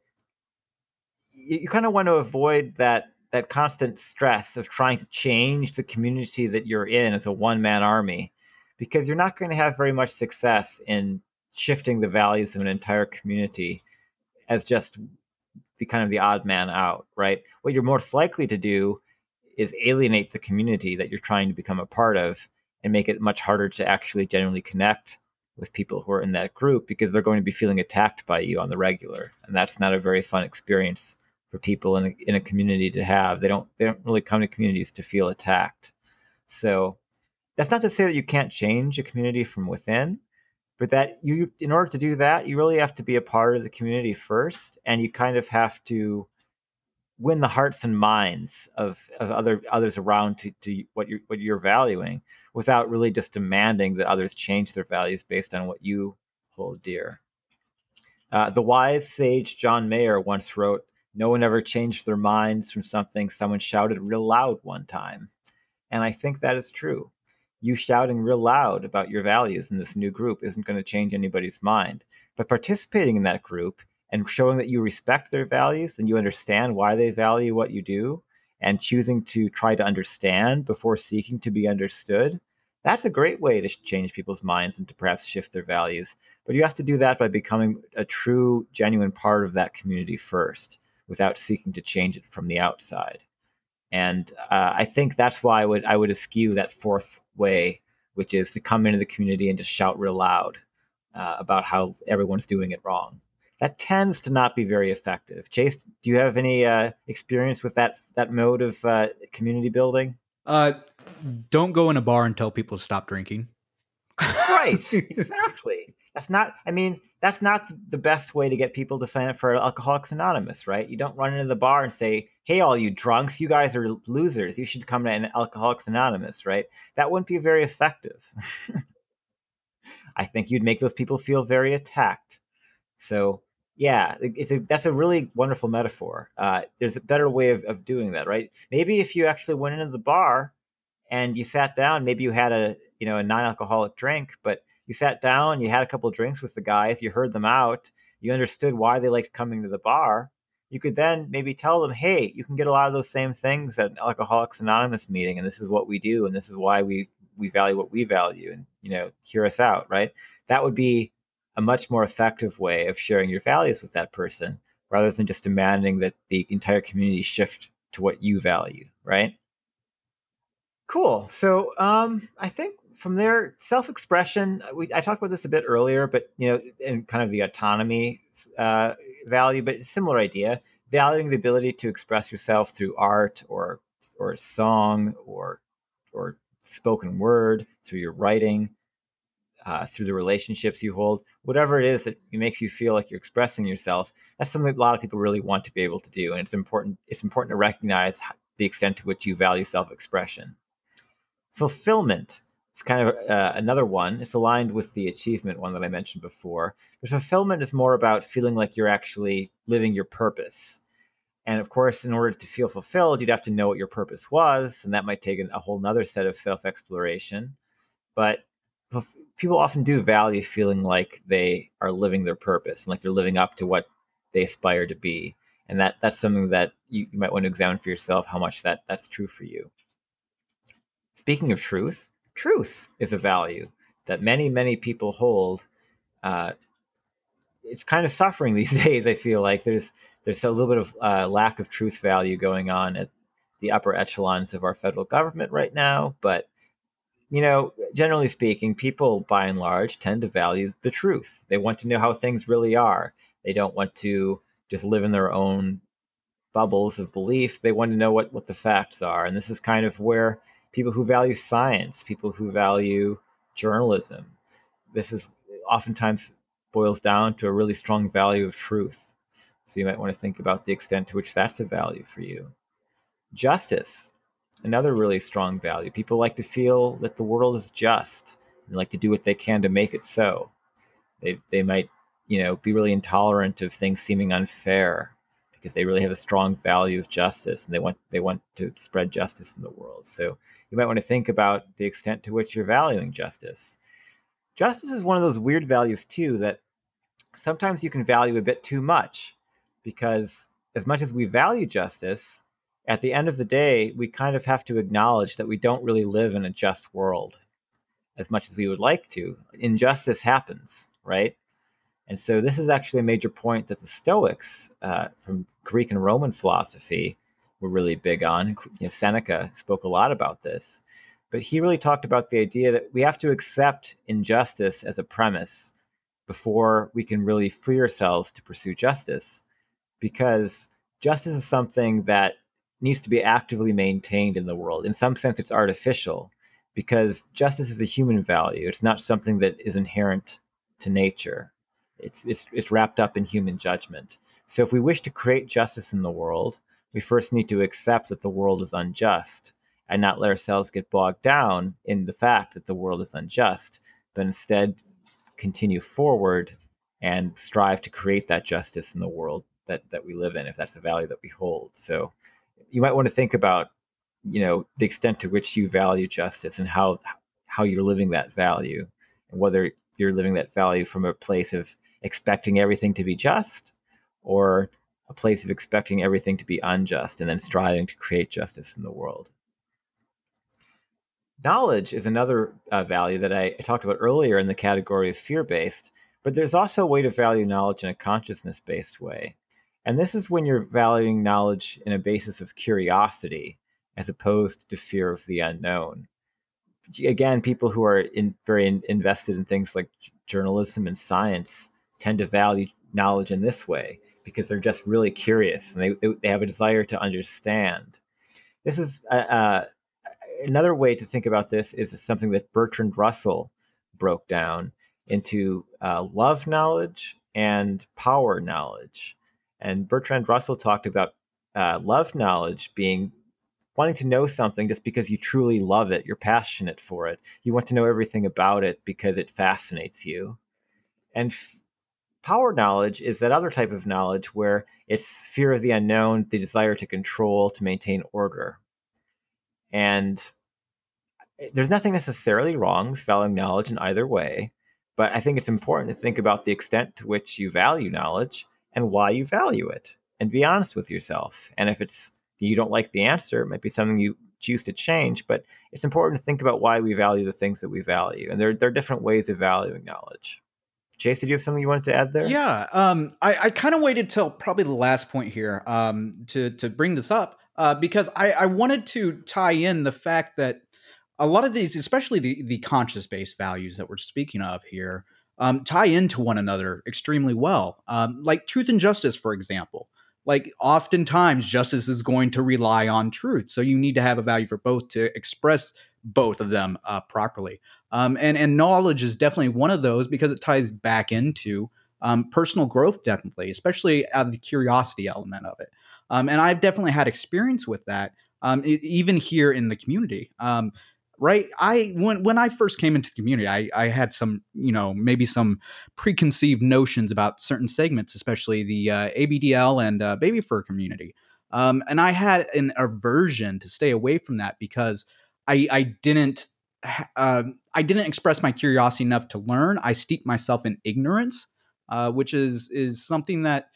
you, you kind of want to avoid that that constant stress of trying to change the community that you're in as a one man army because you're not going to have very much success in shifting the values of an entire community as just the kind of the odd man out, right? What you're most likely to do is alienate the community that you're trying to become a part of and make it much harder to actually genuinely connect with people who are in that group because they're going to be feeling attacked by you on the regular. And that's not a very fun experience for people in a, in a community to have. They don't they don't really come to communities to feel attacked. So that's not to say that you can't change a community from within, but that you in order to do that, you really have to be a part of the community first, and you kind of have to win the hearts and minds of, of other others around to, to what you're what you're valuing without really just demanding that others change their values based on what you hold dear. Uh, the wise sage John Mayer once wrote, no one ever changed their minds from something someone shouted real loud one time. And I think that is true. You shouting real loud about your values in this new group isn't going to change anybody's mind. But participating in that group and showing that you respect their values and you understand why they value what you do and choosing to try to understand before seeking to be understood, that's a great way to change people's minds and to perhaps shift their values. But you have to do that by becoming a true, genuine part of that community first without seeking to change it from the outside. And uh, I think that's why I would I would eschew that fourth way, which is to come into the community and just shout real loud uh, about how everyone's doing it wrong. That tends to not be very effective. Chase, do you have any uh, experience with that that mode of uh, community building?
Uh, don't go in a bar and tell people to stop drinking.
right, exactly. That's not. I mean, that's not the best way to get people to sign up for Alcoholics Anonymous, right? You don't run into the bar and say, "Hey, all you drunks, you guys are losers. You should come to an Alcoholics Anonymous," right? That wouldn't be very effective. I think you'd make those people feel very attacked. So, yeah, it's a, that's a really wonderful metaphor. Uh, there's a better way of, of doing that, right? Maybe if you actually went into the bar and you sat down, maybe you had a you know a non-alcoholic drink, but you sat down, you had a couple drinks with the guys, you heard them out, you understood why they liked coming to the bar. You could then maybe tell them, hey, you can get a lot of those same things at an Alcoholics Anonymous meeting, and this is what we do, and this is why we we value what we value, and you know, hear us out, right? That would be a much more effective way of sharing your values with that person, rather than just demanding that the entire community shift to what you value, right? Cool. So um, I think from there, self-expression. We, I talked about this a bit earlier, but you know, in kind of the autonomy uh, value, but similar idea. Valuing the ability to express yourself through art or or song or or spoken word through your writing, uh, through the relationships you hold, whatever it is that makes you feel like you're expressing yourself. That's something a lot of people really want to be able to do, and it's important. It's important to recognize the extent to which you value self-expression. Fulfillment it's kind of uh, another one. It's aligned with the achievement one that I mentioned before. But fulfillment is more about feeling like you're actually living your purpose. And of course, in order to feel fulfilled, you'd have to know what your purpose was, and that might take a whole nother set of self exploration. But people often do value feeling like they are living their purpose and like they're living up to what they aspire to be. And that that's something that you, you might want to examine for yourself how much that that's true for you. Speaking of truth, truth is a value that many, many people hold. Uh, it's kind of suffering these days. I feel like there's there's a little bit of uh, lack of truth value going on at the upper echelons of our federal government right now. But you know, generally speaking, people by and large tend to value the truth. They want to know how things really are. They don't want to just live in their own bubbles of belief. They want to know what what the facts are, and this is kind of where people who value science, people who value journalism. This is oftentimes boils down to a really strong value of truth. So you might want to think about the extent to which that's a value for you. Justice, another really strong value. People like to feel that the world is just and like to do what they can to make it so. They, they might, you know, be really intolerant of things seeming unfair because they really have a strong value of justice and they want they want to spread justice in the world. So you might want to think about the extent to which you're valuing justice. Justice is one of those weird values too that sometimes you can value a bit too much because as much as we value justice, at the end of the day, we kind of have to acknowledge that we don't really live in a just world as much as we would like to. Injustice happens, right? And so this is actually a major point that the Stoics uh, from Greek and Roman philosophy were really big on. You know, Seneca spoke a lot about this, but he really talked about the idea that we have to accept injustice as a premise before we can really free ourselves to pursue justice, because justice is something that needs to be actively maintained in the world. In some sense, it's artificial because justice is a human value. It's not something that is inherent to nature. It's, it's, it's wrapped up in human judgment. So if we wish to create justice in the world, we first need to accept that the world is unjust and not let ourselves get bogged down in the fact that the world is unjust, but instead continue forward and strive to create that justice in the world that, that we live in, if that's a value that we hold. So you might want to think about, you know, the extent to which you value justice and how how you're living that value and whether you're living that value from a place of expecting everything to be just or a place of expecting everything to be unjust and then striving to create justice in the world. Knowledge is another uh, value that I, I talked about earlier in the category of fear based, but there's also a way to value knowledge in a consciousness based way. And this is when you're valuing knowledge in a basis of curiosity as opposed to fear of the unknown. Again, people who are in, very in, invested in things like journalism and science tend to value knowledge in this way because they're just really curious and they, they have a desire to understand. This is uh, uh, another way to think about this is something that Bertrand Russell broke down into uh, love knowledge and power knowledge. And Bertrand Russell talked about uh, love knowledge being wanting to know something just because you truly love it, you're passionate for it, you want to know everything about it because it fascinates you. And f- power knowledge is that other type of knowledge where it's fear of the unknown, the desire to control, to maintain order. And eh, there's nothing necessarily wrong with valuing knowledge in either way, but I think it's important to think about the extent to which you value knowledge and why you value it and be honest with yourself. And if it's you don't like the answer, it might be something you choose to change, but it's important to think about why we value the things that we value. And there, there are different ways of valuing knowledge. Chase, did you have something you wanted to add there?
Yeah, um, I, I kind of waited till probably the last point here um, to to bring this up uh, because I, I wanted to tie in the fact that a lot of these, especially the the conscious based values that we're speaking of here, um, tie into one another extremely well. Um, like truth and justice, for example. Like oftentimes, justice is going to rely on truth, so you need to have a value for both to express both of them uh, properly. Um, and and knowledge is definitely one of those because it ties back into um, personal growth, definitely, especially out of the curiosity element of it. Um, and I've definitely had experience with that, um, even here in the community. Um, right, I when when I first came into the community, I, I had some, you know, maybe some preconceived notions about certain segments, especially the uh, ABDL and uh, baby fur community. Um, and I had an aversion to stay away from that because I, I didn't uh, I didn't express my curiosity enough to learn. I steeped myself in ignorance, uh, which is is something that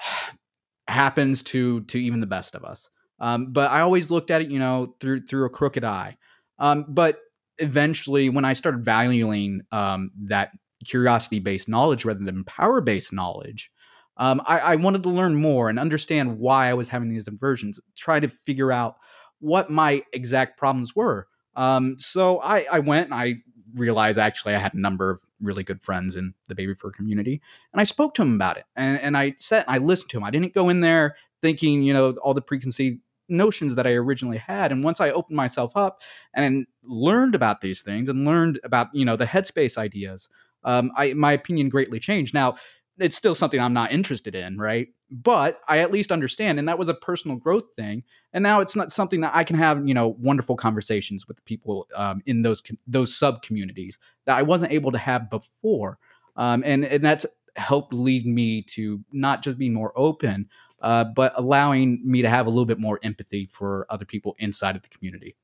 happens to to even the best of us. Um, but I always looked at it, you know, through through a crooked eye. Um, but eventually, when I started valuing um, that curiosity based knowledge rather than power based knowledge, um, I, I, wanted to learn more and understand why I was having these aversions. Try to figure out what my exact problems were. Um, so I, I went and I realized actually I had a number of really good friends in the baby fur community, and I spoke to him about it. And, and I sat and I listened to him. I didn't go in there thinking, you know, all the preconceived notions that I originally had. And once I opened myself up and learned about these things and learned about, you know, the headspace ideas, um, I my opinion greatly changed. Now, it's still something I'm not interested in, right? But I at least understand, and that was a personal growth thing. And now it's not something that I can have, you know, wonderful conversations with people um, in those those sub communities that I wasn't able to have before. Um, and and that's helped lead me to not just be more open, uh, but allowing me to have a little bit more empathy for other people inside of the community.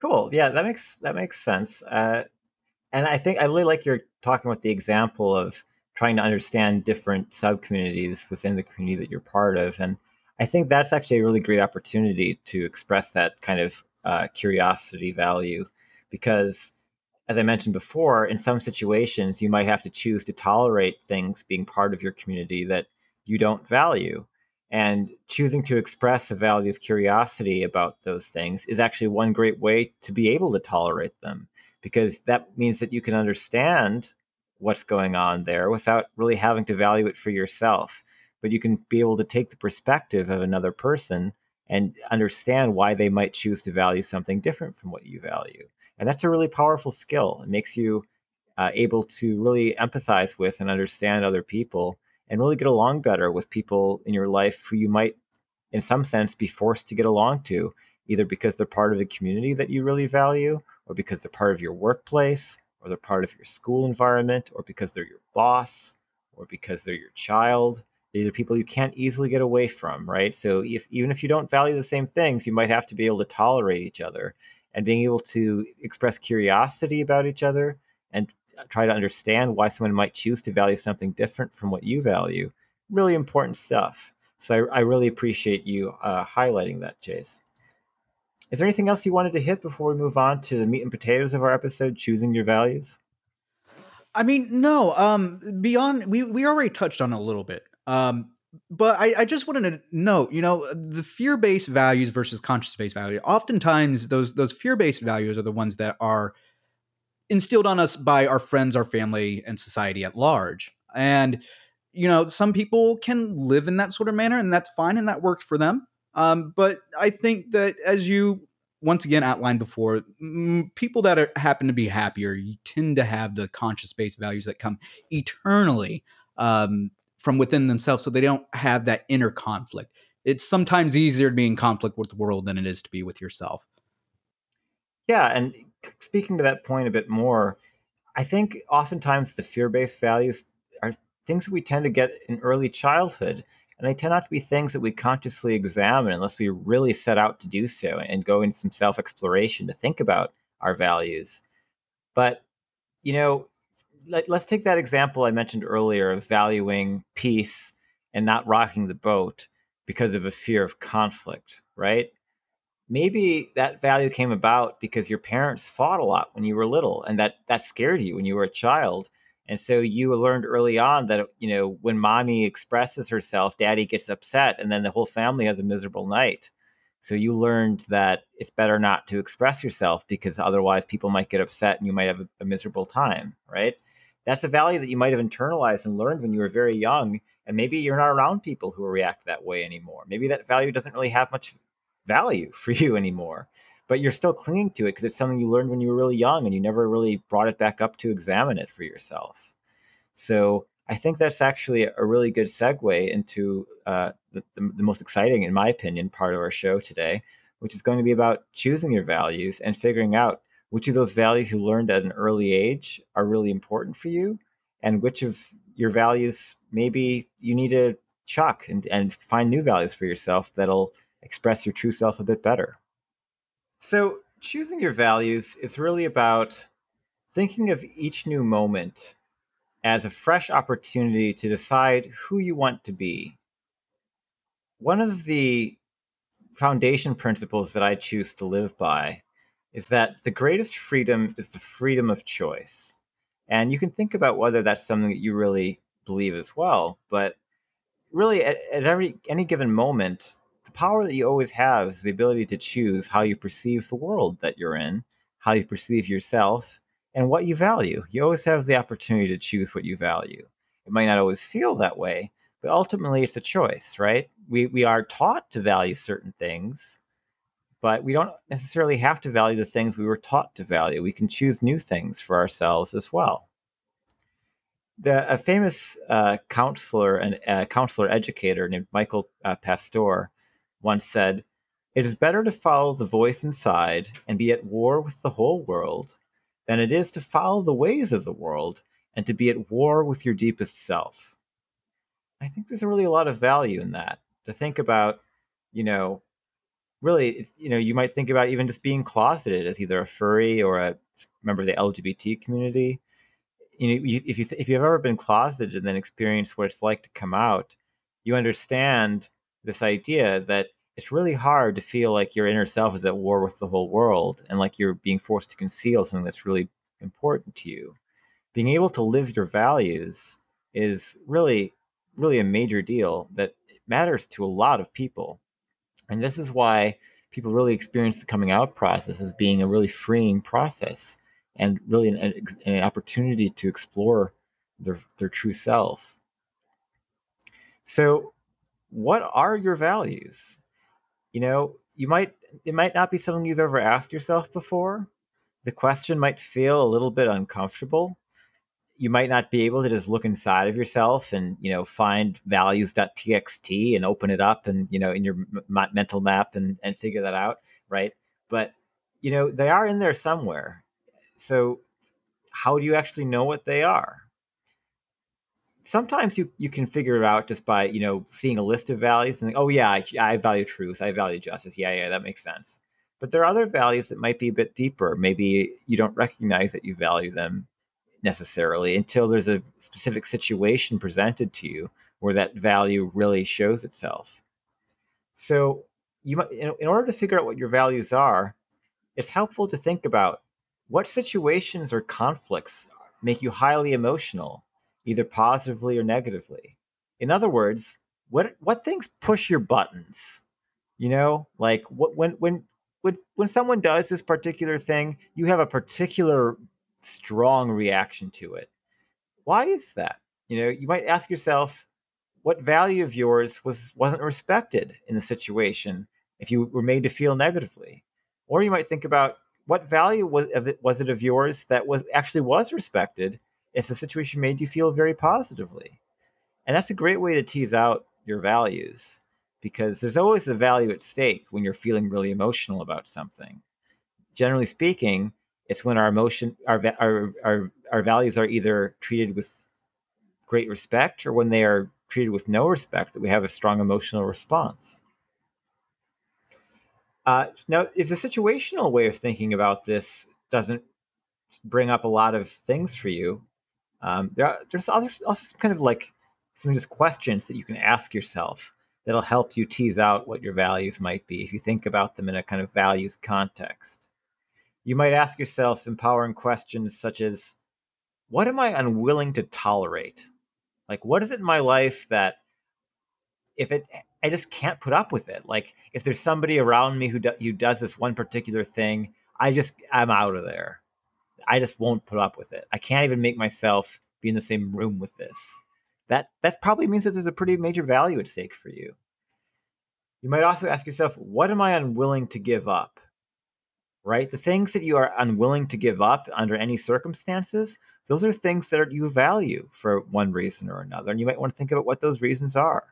Cool. Yeah, that makes that makes sense. Uh, and I think I really like your talking about the example of trying to understand different sub communities within the community that you're part of. And I think that's actually a really great opportunity to express that kind of uh, curiosity value because as I mentioned before, in some situations, you might have to choose to tolerate things being part of your community that you don't value. And choosing to express a value of curiosity about those things is actually one great way to be able to tolerate them because that means that you can understand what's going on there without really having to value it for yourself. But you can be able to take the perspective of another person and understand why they might choose to value something different from what you value. And that's a really powerful skill. It makes you uh, able to really empathize with and understand other people and really get along better with people in your life who you might, in some sense, be forced to get along to, either because they're part of a community that you really value or because they're part of your workplace, or they're part of your school environment, or because they're your boss, or because they're your child. These are people you can't easily get away from, right? So if even if you don't value the same things, you might have to be able to tolerate each other and being able to express curiosity about each other and try to understand why someone might choose to value something different from what you value. Really important stuff. So I, I really appreciate you uh, highlighting that, Chase. Is there anything else you wanted to hit before we move on to the meat and potatoes of our episode, choosing your values?
I mean, no. Um, beyond we we already touched on a little bit. Um, but I, I just wanted to note, you know, the fear-based values versus conscious-based value. Oftentimes, those those fear-based values are the ones that are instilled on us by our friends, our family, and society at large. And you know, some people can live in that sort of manner, and that's fine, and that works for them. Um, but I think that as you once again outlined before, people that are, happen to be happier, you tend to have the conscious based values that come eternally um, from within themselves, so they don't have that inner conflict. It's sometimes easier to be in conflict with the world than it is to be with yourself.
Yeah, and speaking to that point a bit more, I think oftentimes the fear based values are things that we tend to get in early childhood and they tend not to be things that we consciously examine unless we really set out to do so and go into some self exploration to think about our values. But, you know, let, us take that example I mentioned earlier of valuing peace and not rocking the boat because of a fear of conflict, right? Maybe that value came about because your parents fought a lot when you were little and that that scared you when you were a child and so you learned early on that you know when mommy expresses herself, daddy gets upset, and then the whole family has a miserable night. So you learned that it's better not to express yourself because otherwise people might get upset and you might have a, a miserable time, right? That's a value that you might have internalized and learned when you were very young. And maybe you're not around people who react that way anymore. Maybe that value doesn't really have much value for you anymore, but you're still clinging to it because it's something you learned when you were really young and you never really brought it back up to examine it for yourself. So I think that's actually a really good segue into uh, the, the, most exciting, in my opinion, part of our show today, which is going to be about choosing your values and figuring out which of those values you learned at an early age are really important for you and which of your values maybe you need to chuck and, and find new values for yourself that'll express your true self a bit better. So, choosing your values is really about thinking of each new moment as a fresh opportunity to decide who you want to be. One of the foundation principles that I choose to live by is that the greatest freedom is the freedom of choice. And you can think about whether that's something that you really believe as well. But really, at, at every any given moment, the power that you always have is the ability to choose how you perceive the world that you're in, how you perceive yourself, and what you value. You always have the opportunity to choose what you value. It might not always feel that way, but ultimately it's a choice, right? We, we are taught to value certain things, but we don't necessarily have to value the things we were taught to value. We can choose new things for ourselves as well. The, a famous uh, counselor and uh, counselor educator named Michael uh, Pastor once said, "It is better to follow the voice inside and be at war with the whole world than it is to follow the ways of the world and to be at war with your deepest self." I think there's really a lot of value in that. To think about, you know, really, you know, you might think about even just being closeted as either a furry or a member of the LGBT community. You know, you, if you if you've ever been closeted and then experienced what it's like to come out, you understand this idea that it's really hard to feel like your inner self is at war with the whole world and like you're being forced to conceal something that's really important to you. Being able to live your values is really, really a major deal that matters to a lot of people. And this is why people really experience the coming out process as being a really freeing process and really an, an opportunity to explore their, their true self. So, what are your values? You know, you might, it might not be something you've ever asked yourself before. The question might feel a little bit uncomfortable you might not be able to just look inside of yourself and you know find values.txt and open it up and you know in your m- mental map and and figure that out right but you know they are in there somewhere so how do you actually know what they are sometimes you you can figure it out just by you know seeing a list of values and think, oh yeah I, I value truth i value justice yeah yeah that makes sense. But there are other values that might be a bit deeper. Maybe you don't recognize that you value them necessarily until there's a specific situation presented to you where that value really shows itself. So, you might, in, in order to figure out what your values are, it's helpful to think about what situations or conflicts make you highly emotional, either positively or negatively. In other words, what what things push your buttons? You know, like what when when when when someone does this particular thing, you have a particular strong reaction to it. Why is that? You know, you might ask yourself, what value of yours was wasn't respected in the situation if you were made to feel negatively? Or you might think about what value was of it, was it of yours that was actually was respected if the situation made you feel very positively? And that's a great way to tease out your values because there's always a value at stake when you're feeling really emotional about something. Generally speaking, it's when our emotion, our, our, our, our values are either treated with great respect or when they are treated with no respect that we have a strong emotional response. Uh, now, if the situational way of thinking about this doesn't bring up a lot of things for you, um, there are, there's also some kind of like some just questions that you can ask yourself that'll help you tease out what your values might be if you think about them in a kind of values context you might ask yourself empowering questions such as what am I unwilling to tolerate? Like, what is it in my life that if it I just can't put up with it. Like if there's somebody around me who do, who does this one particular thing, I just I'm out of there. I just won't put up with it. I can't even make myself be in the same room with this. That that probably means that there's a pretty major value at stake for you. You might also ask yourself, what am I unwilling to give up? Right? The things that you are unwilling to give up under any circumstances, those are things that you value for one reason or another. And you might want to think about what those reasons are.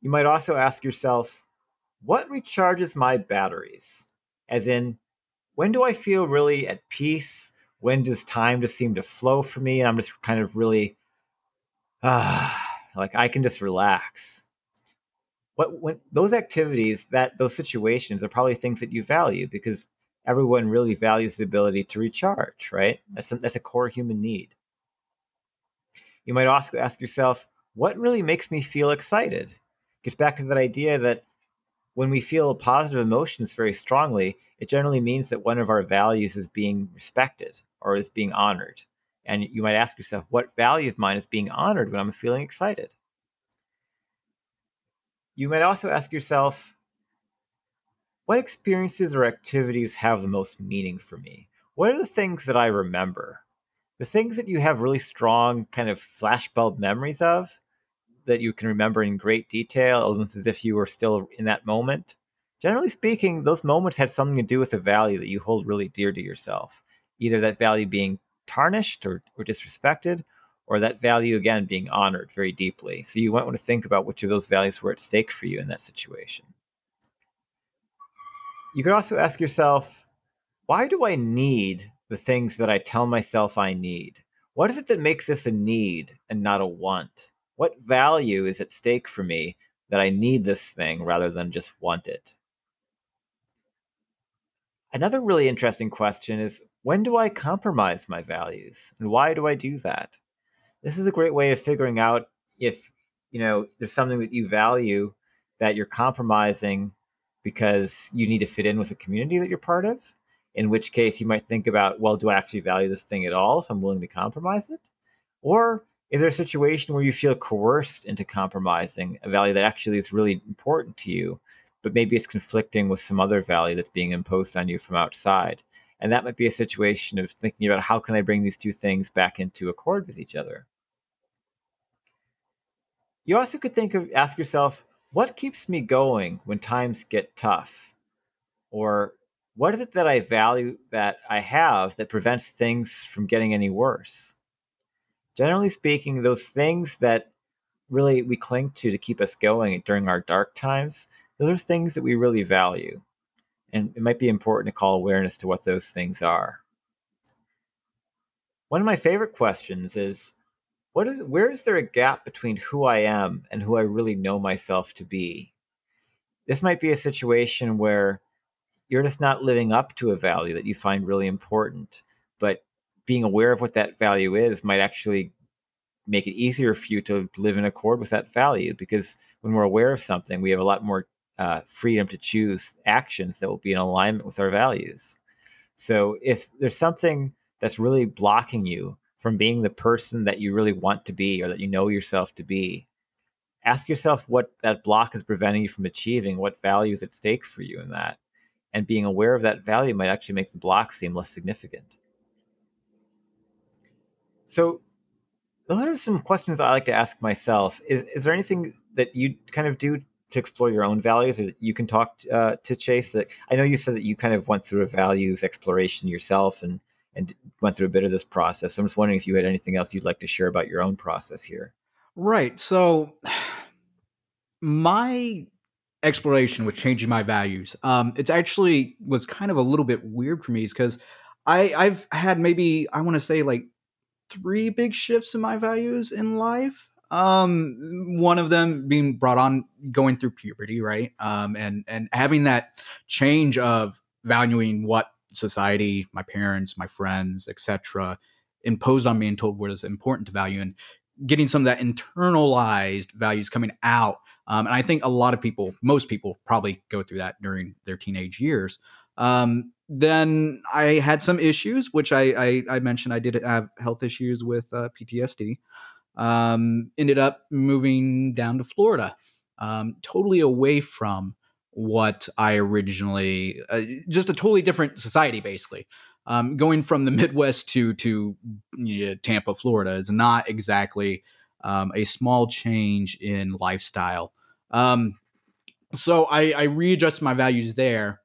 You might also ask yourself, what recharges my batteries? As in, when do I feel really at peace? When does time just seem to flow for me? And I'm just kind of really, ah, like I can just relax. What when those activities, that those situations are probably things that you value because everyone really values the ability to recharge, right? That's a, that's a core human need. You might also ask yourself, what really makes me feel excited? gets back to that idea that when we feel positive emotions very strongly, it generally means that one of our values is being respected or is being honored. And you might ask yourself, what value of mine is being honored when I'm feeling excited? You might also ask yourself, what experiences or activities have the most meaning for me? What are the things that I remember? The things that you have really strong kind of flashbulb memories of, that you can remember in great detail, almost as if you were still in that moment. Generally speaking, those moments had something to do with a value that you hold really dear to yourself. Either that value being tarnished or, or disrespected, or that value again being honored very deeply. So you might want to think about which of those values were at stake for you in that situation. You could also ask yourself, why do I need the things that I tell myself I need? What is it that makes this a need and not a want? What value is at stake for me that I need this thing rather than just want it? Another really interesting question is when do I compromise my values and why do I do that? This is a great way of figuring out if, you know, there's something that you value that you're compromising because you need to fit in with a community that you're part of. In which case, you might think about, well, do I actually value this thing at all if I'm willing to compromise it? Or is there a situation where you feel coerced into compromising a value that actually is really important to you, but maybe it's conflicting with some other value that's being imposed on you from outside? And that might be a situation of thinking about how can I bring these two things back into accord with each other. You also could think of ask yourself, what keeps me going when times get tough? Or what is it that I value that I have that prevents things from getting any worse? Generally speaking, those things that really we cling to to keep us going during our dark times, those are things that we really value. And it might be important to call awareness to what those things are. One of my favorite questions is what is where is there a gap between who I am and who I really know myself to be? This might be a situation where you're just not living up to a value that you find really important, but being aware of what that value is might actually make it easier for you to live in accord with that value because when we're aware of something we have a lot more uh, freedom to choose actions that will be in alignment with our values. So if there's something that's really blocking you from being the person that you really want to be or that you know yourself to be ask yourself what that block is preventing you from achieving what value is at stake for you in that and being aware of that value might actually make the block seem less significant so those are some questions I like to ask myself. Is is there anything that you kind of do to explore your own values, or that you can talk uh, to Chase? That I know you said that you kind of went through a values exploration yourself and and went through a bit of this process. So I'm just wondering if you had anything else you'd like to share about your own process here.
Right. So my exploration with changing my values, um, it's actually was kind of a little bit weird for me because I I've had maybe I want to say like three big shifts in my values in life. Um, one of them being brought on going through puberty, right? Um, and and having that change of valuing what society, my parents, my friends, etc., imposed on me and told what is important to value, and getting some of that internalized values coming out. Um, and I think a lot of people, most people, probably go through that during their teenage years. Um, then I had some issues, which I, I, I mentioned. I did have health issues with uh, PTSD. Um, ended up moving down to Florida, um, totally away from what I originally, uh, just a totally different society, basically. Um, going from the Midwest to to Tampa, Florida, is not exactly um, a small change in lifestyle. Um, so I, I readjust my values there,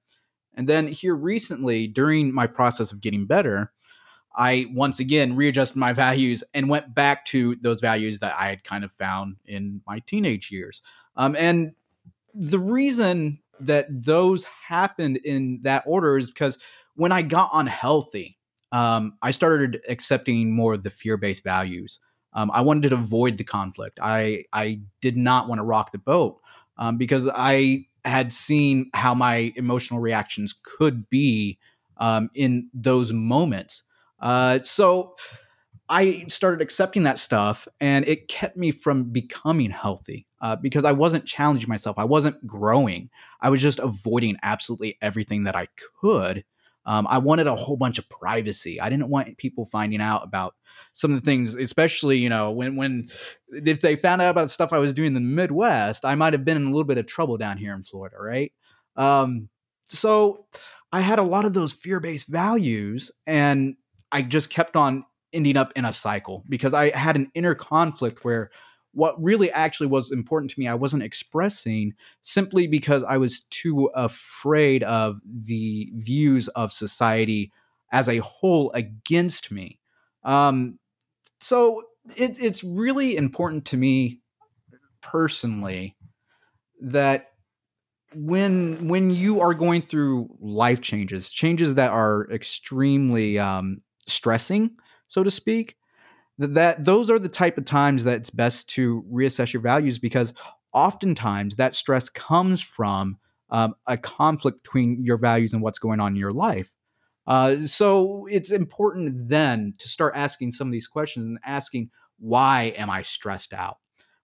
and then here recently, during my process of getting better, I once again readjusted my values and went back to those values that I had kind of found in my teenage years. Um, and the reason that those happened in that order is because when I got unhealthy, um, I started accepting more of the fear based values. Um, I wanted to avoid the conflict. I I did not want to rock the boat um, because I had seen how my emotional reactions could be um, in those moments. Uh, so I started accepting that stuff, and it kept me from becoming healthy uh, because I wasn't challenging myself. I wasn't growing. I was just avoiding absolutely everything that I could. Um, I wanted a whole bunch of privacy. I didn't want people finding out about some of the things, especially you know when when if they found out about stuff I was doing in the Midwest, I might have been in a little bit of trouble down here in Florida, right? Um, so I had a lot of those fear based values, and I just kept on ending up in a cycle because I had an inner conflict where what really actually was important to me I wasn't expressing simply because I was too afraid of the views of society as a whole against me. Um, so it, it's really important to me personally that when when you are going through life changes, changes that are extremely um, stressing, so to speak, that, those are the type of times that it's best to reassess your values because oftentimes that stress comes from um, a conflict between your values and what's going on in your life. Uh, so it's important then to start asking some of these questions and asking, why am I stressed out?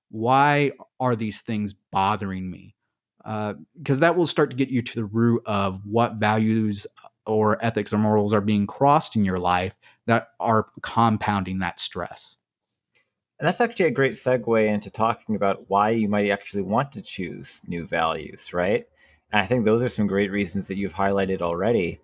Why are these things bothering me? Because uh, that will start to get you to the root of what values or ethics or morals are being crossed in your life that are compounding that stress.
And that's actually a great segue into talking about why you might actually want to choose new values, right? And I think those are some great reasons that you've highlighted already.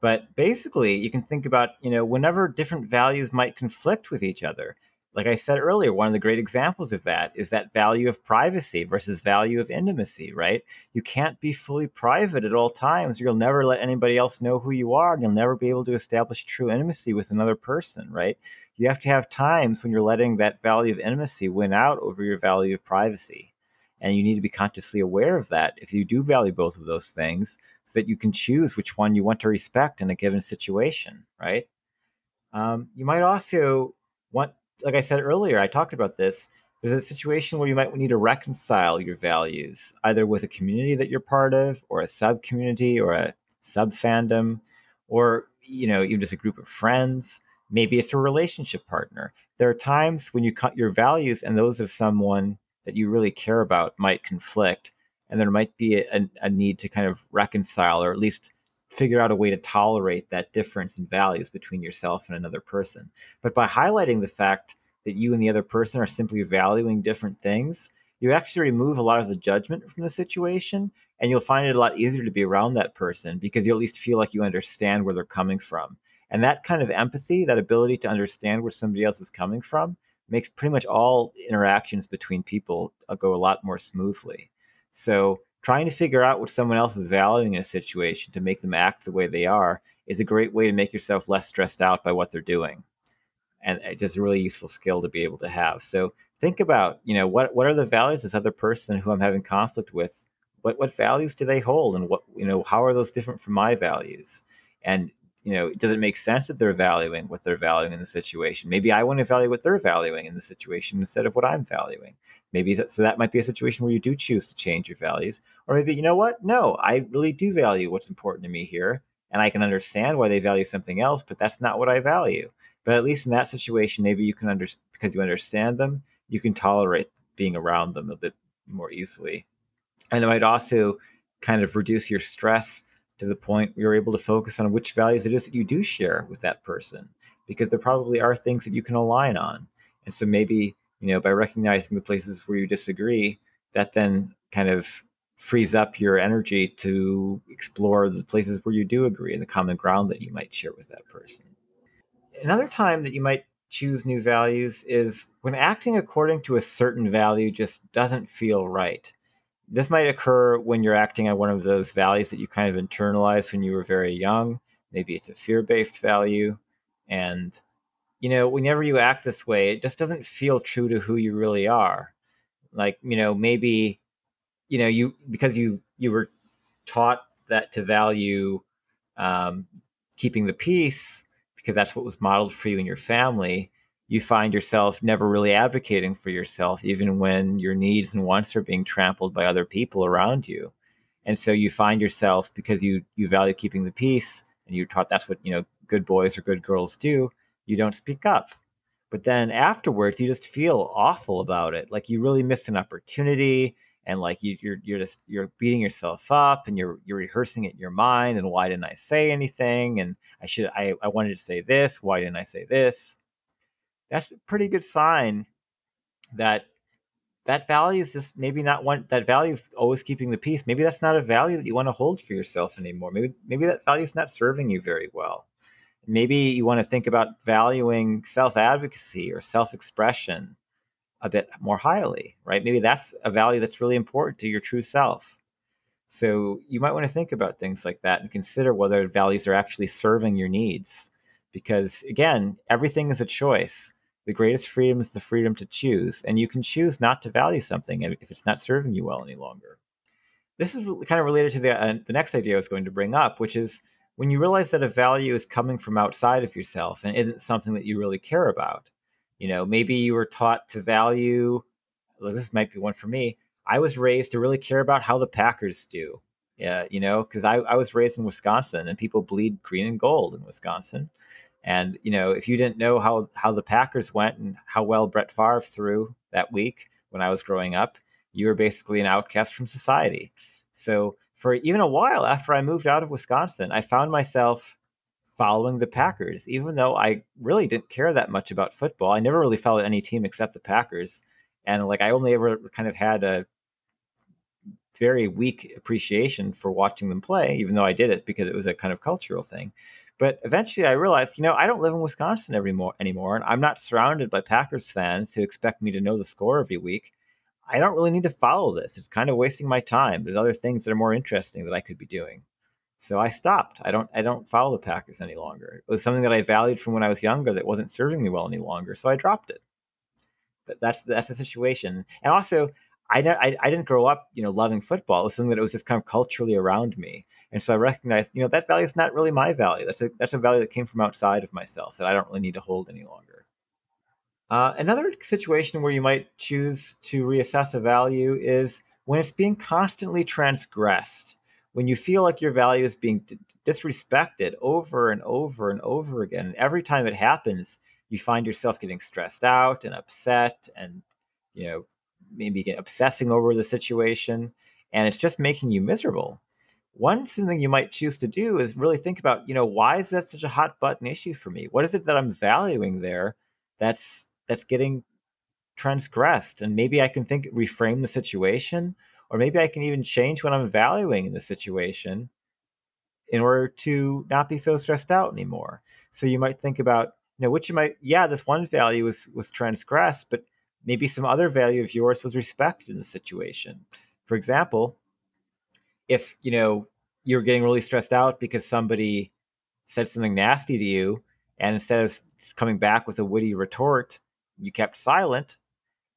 But basically, you can think about, you know, whenever different values might conflict with each other like I said earlier, one of the great examples of that is that value of privacy versus value of intimacy, right? You can't be fully private at all times. You'll never let anybody else know who you are, and you'll never be able to establish true intimacy with another person, right? You have to have times when you're letting that value of intimacy win out over your value of privacy. And you need to be consciously aware of that if you do value both of those things so that you can choose which one you want to respect in a given situation, right? Um, you might also want like I said earlier, I talked about this. There's a situation where you might need to reconcile your values, either with a community that you're part of, or a sub community, or a sub fandom, or you know, even just a group of friends. Maybe it's a relationship partner. There are times when you cut your values and those of someone that you really care about might conflict, and there might be a, a need to kind of reconcile, or at least figure out a way to tolerate that difference in values between yourself and another person. But by highlighting the fact that you and the other person are simply valuing different things, you actually remove a lot of the judgment from the situation and you'll find it a lot easier to be around that person because you at least feel like you understand where they're coming from. And that kind of empathy, that ability to understand where somebody else is coming from, makes pretty much all interactions between people uh, go a lot more smoothly. So trying to figure out what someone else is valuing in a situation to make them act the way they are is a great way to make yourself less stressed out by what they're doing. And it's just a really useful skill to be able to have. So think about you know what what are the values of this other person who i'm having conflict with what what values do they hold? And what you know how are those different from my values? And you know, does it make sense that they're valuing what they're valuing in the situation? Maybe I want to value what they're valuing in the situation instead of what I'm valuing. Maybe that, so that might be a situation where you do choose to change your values, or maybe you know what? No, I really do value what's important to me here, and I can understand why they value something else, but that's not what I value. But at least in that situation, maybe you can understand because you understand them, you can tolerate being around them a bit more easily, and it might also kind of reduce your stress to the point where you're able to focus on which values it is that you do share with that person because there probably are things that you can align on and so maybe you know by recognizing the places where you disagree that then kind of frees up your energy to explore the places where you do agree and the common ground that you might share with that person. Another time that you might choose new values is when acting according to a certain value just doesn't feel right. This might occur when you're acting on one of those values that you kind of internalized when you were very young. Maybe it's a fear based value. And, you know, whenever you act this way, it just doesn't feel true to who you really are. Like, you know, maybe, you know, you, because you, you were taught that to value um, keeping the peace because that's what was modeled for you in your family, you find yourself never really advocating for yourself, even when your needs and wants are being trampled by other people around you. And so you find yourself because you you value keeping the peace and you're taught that's what you know good boys or good girls do. You don't speak up, but then afterwards you just feel awful about it, like you really missed an opportunity and like you, you're you're just you're beating yourself up and you're you're rehearsing it in your mind and why didn't I say anything and I should I I wanted to say this why didn't I say this that's a pretty good sign that that value is just maybe not one that value of always keeping the peace maybe that's not a value that you want to hold for yourself anymore maybe maybe that value is not serving you very well maybe you want to think about valuing self-advocacy or self-expression a bit more highly, right? Maybe that's a value that's really important to your true self. So you might want to think about things like that and consider whether values are actually serving your needs. Because again, everything is a choice. The greatest freedom is the freedom to choose, and you can choose not to value something if it's not serving you well any longer. This is kind of related to the, uh, the next idea I was going to bring up, which is when you realize that a value is coming from outside of yourself and isn't something that you really care about you know, maybe you were taught to value. Well, this might be one for me. I was raised to really care about how the Packers do. Yeah, you know, because I, I was raised in Wisconsin and people bleed green and gold in Wisconsin. And, you know, if you didn't know how, how the Packers went and how well Brett Favre threw that week when I was growing up, you were basically an outcast from society. So for even a while after I moved out of Wisconsin, I found myself following the Packers, even though I really didn't care that much about football. I never really followed any team except the Packers. And like I only ever kind of had a very weak appreciation for watching them play, even though I did it because it was a kind of cultural thing. But eventually I realized, you know, I don't live in Wisconsin anymore, anymore, and I'm not surrounded by Packers fans who expect me to know the score every week. I don't really need to follow this. It's kind of wasting my time. There's other things that are more interesting that I could be doing. So I stopped. I don't I don't follow the Packers any longer. It was something that I valued from when I was younger that wasn't serving me well any longer. So I dropped it. But that's that's the situation. And also, I, I, I didn't grow up, you know, loving football. It was something that was just kind of culturally around me, and so I recognized, you know, that value is not really my value. That's a that's a value that came from outside of myself that I don't really need to hold any longer. Uh, another situation where you might choose to reassess a value is when it's being constantly transgressed when you feel like your value is being d- disrespected over and over and over again, every time it happens, you find yourself getting stressed out and upset and, you know, maybe get obsessing over the situation, and it's just making you miserable. One thing you might choose to do is really think about, you know, why is that such a hot button issue for me? What is it that I'm valuing there that's that's getting transgressed? And maybe I can think reframe the situation or maybe I can even change what I'm valuing in the situation in order to not be so stressed out anymore. So you might think about, you know, which you might, yeah, this one value was was transgressed, but maybe some other value of yours was respected in the situation. For example, if you know you're getting really stressed out because somebody said something nasty to you, and instead of coming back with a witty retort, you kept silent,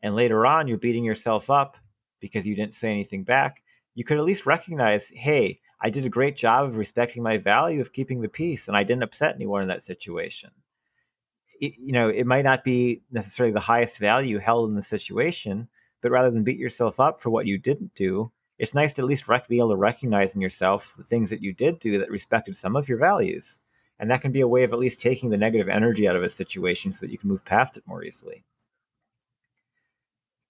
and later on you're beating yourself up because you didn't say anything back, you could at least recognize, hey, I did a great job of respecting my value of keeping the peace, and I didn't upset anyone in that situation. It, you know, it might not be necessarily the highest value held in the situation, but rather than beat yourself up for what you didn't do, it's nice to at least rec- be able to recognize in yourself the things that you did do that respected some of your values. And that can be a way of at least taking the negative energy out of a situation so that you can move past it more easily.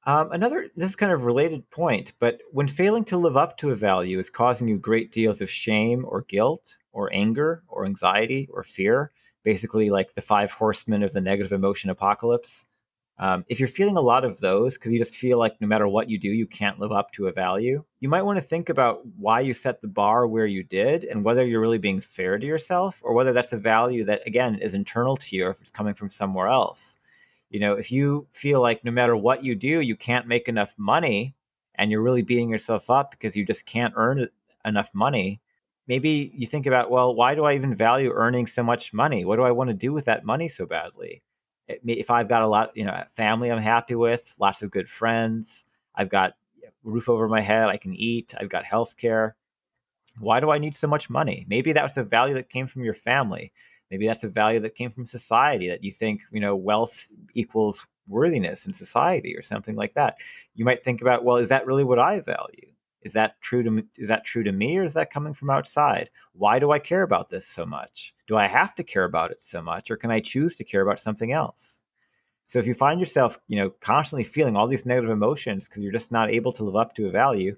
Um, another, this is kind of related point, but when failing to live up to a value is causing you great deals of shame or guilt or anger or anxiety or fear, basically like the five horsemen of the negative emotion apocalypse, Um, if you're feeling a lot of those because you just feel like no matter what you do, you can't live up to a value, you might want to think about why you set the bar where you did and whether you're really being fair to yourself or whether that's a value that, again, is internal to you or if it's coming from somewhere else. You know, if you feel like no matter what you do, you can't make enough money and you're really beating yourself up because you just can't earn enough money, maybe you think about, well, why do I even value earning so much money? What do I want to do with that money so badly? if I've got a lot, you know, family I'm happy with, lots of good friends, I've got roof over my head, I can eat, I've got health care. Why do I need so much money? Maybe that was a value that came from your family. Maybe that's a value that came from society that you think, you know, wealth equals worthiness in society or something like that. You might think about, well, is that really what I value? Is that true to me? Is that true to me, or is that coming from outside? Why do I care about this so much? Do I have to care about it so much, or can I choose to care about something else? So if you find yourself, you know, constantly feeling all these negative emotions because you're just not able to live up to a value,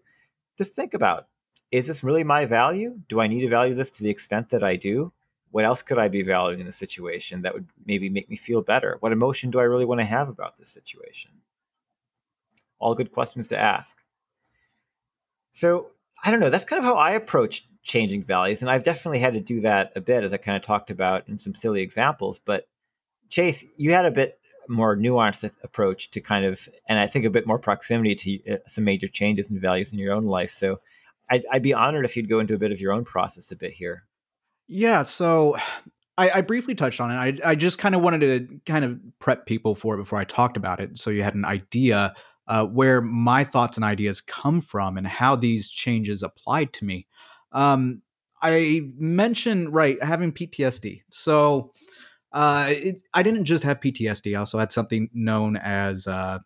just think about: Is this really my value? Do I need to value this to the extent that I do? What else could I be valuing in the situation that would maybe make me feel better? What emotion do I really want to have about this situation? All good questions to ask. So I don't know. That's kind of how I approach changing values, and I've definitely had to do that a bit, as I kind of talked about in some silly examples. But Chase, you had a bit more nuanced approach to kind of, and I think a bit more proximity to uh, some major changes in values in your own life. So I'd, I'd be honored if you'd go into a bit of your own process a bit here.
Yeah. So I, I, briefly touched on it. I, I just kind of wanted to kind of prep people for it before I talked about it, so you had an idea uh, where my thoughts and ideas come from and how these changes applied to me. Um, I mentioned right having PTSD. So uh, it, I didn't just have PTSD. I also had something known as uh,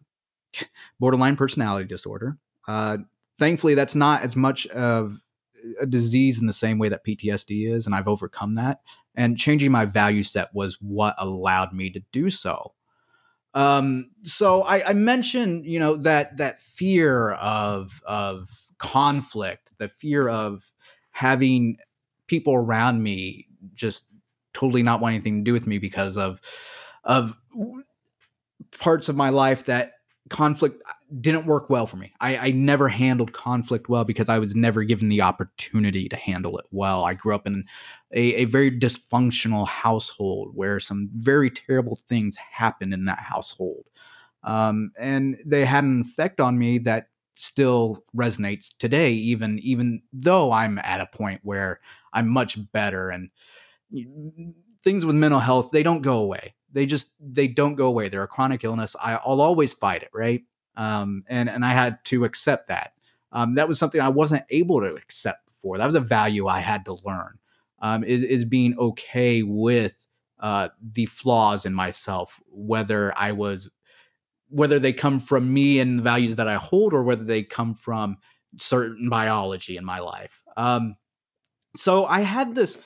borderline personality disorder. Uh, thankfully, that's not as much of a disease in the same way that PTSD is, and I've overcome that. And changing my value set was what allowed me to do so. Um, so I, I mentioned, you know, that that fear of of conflict, the fear of having people around me just totally not want anything to do with me because of of parts of my life that conflict didn't work well for me. I, I, never handled conflict well because I was never given the opportunity to handle it well. I grew up in a, a very dysfunctional household where some very terrible things happened in that household. Um, and they had an effect on me that still resonates today, even even though I'm at a point where I'm much better and things with mental health, they don't go away. They just they don't go away. They're a chronic illness. I, will always fight it, right? Um, and and I had to accept that. Um, that was something I wasn't able to accept before. That was a value I had to learn. Um, is is being okay with uh, the flaws in myself, whether I was whether they come from me and the values that I hold, or whether they come from certain biology in my life. Um, so I had this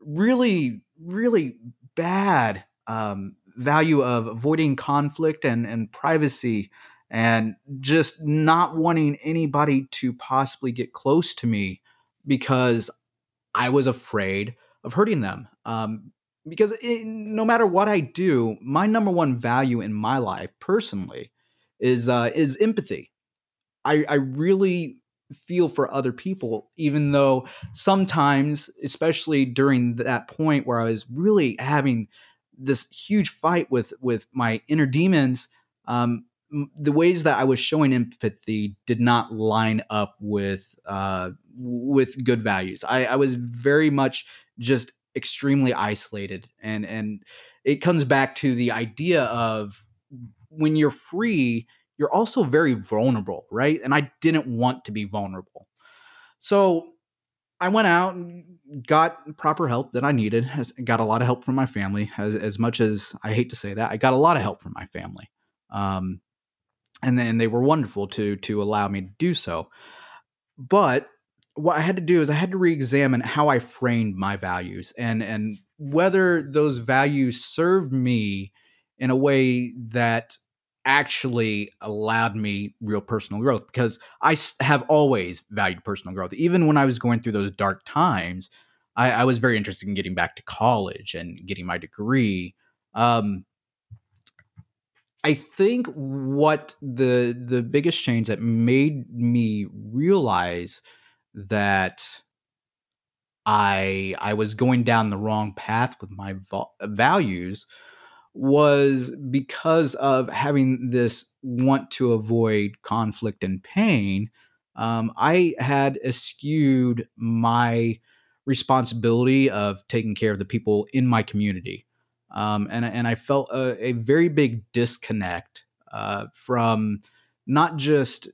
really, really bad um, value of avoiding conflict and, and privacy and just not wanting anybody to possibly get close to me because I was afraid of hurting them. Um, because it, no matter what I do, my number one value in my life personally is uh, is empathy. I, I really feel for other people, even though sometimes, especially during that point where I was really having this huge fight with with my inner demons um, the ways that I was showing empathy did not line up with uh, with good values. I, I was very much just extremely isolated, and and it comes back to the idea of when you're free, you're also very vulnerable, right? And I didn't want to be vulnerable, so I went out and got proper help that I needed. Got a lot of help from my family. As, as much as I hate to say that, I got a lot of help from my family, um, and then they were wonderful to to allow me to do so. But what I had to do is I had to re-examine how I framed my values and and whether those values served me in a way that actually allowed me real personal growth because I have always valued personal growth. Even when I was going through those dark times, I, I was very interested in getting back to college and getting my degree. Um, I think what the the biggest change that made me realize that I I was going down the wrong path with my values was because of having this want to avoid conflict and pain. Um, I had eschewed my responsibility of taking care of the people in my community, um, and and I felt a, a very big disconnect uh, from not just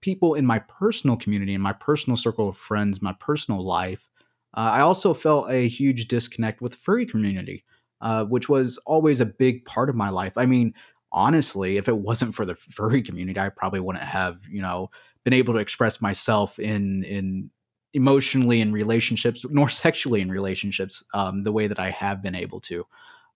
people in my personal community, in my personal circle of friends, my personal life. Uh, I also felt a huge disconnect with the furry community uh, which was always a big part of my life. I mean, honestly, if it wasn't for the furry community, I probably wouldn't have, you know, been able to express myself in in emotionally in relationships, nor sexually in relationships, um, the way that I have been able to.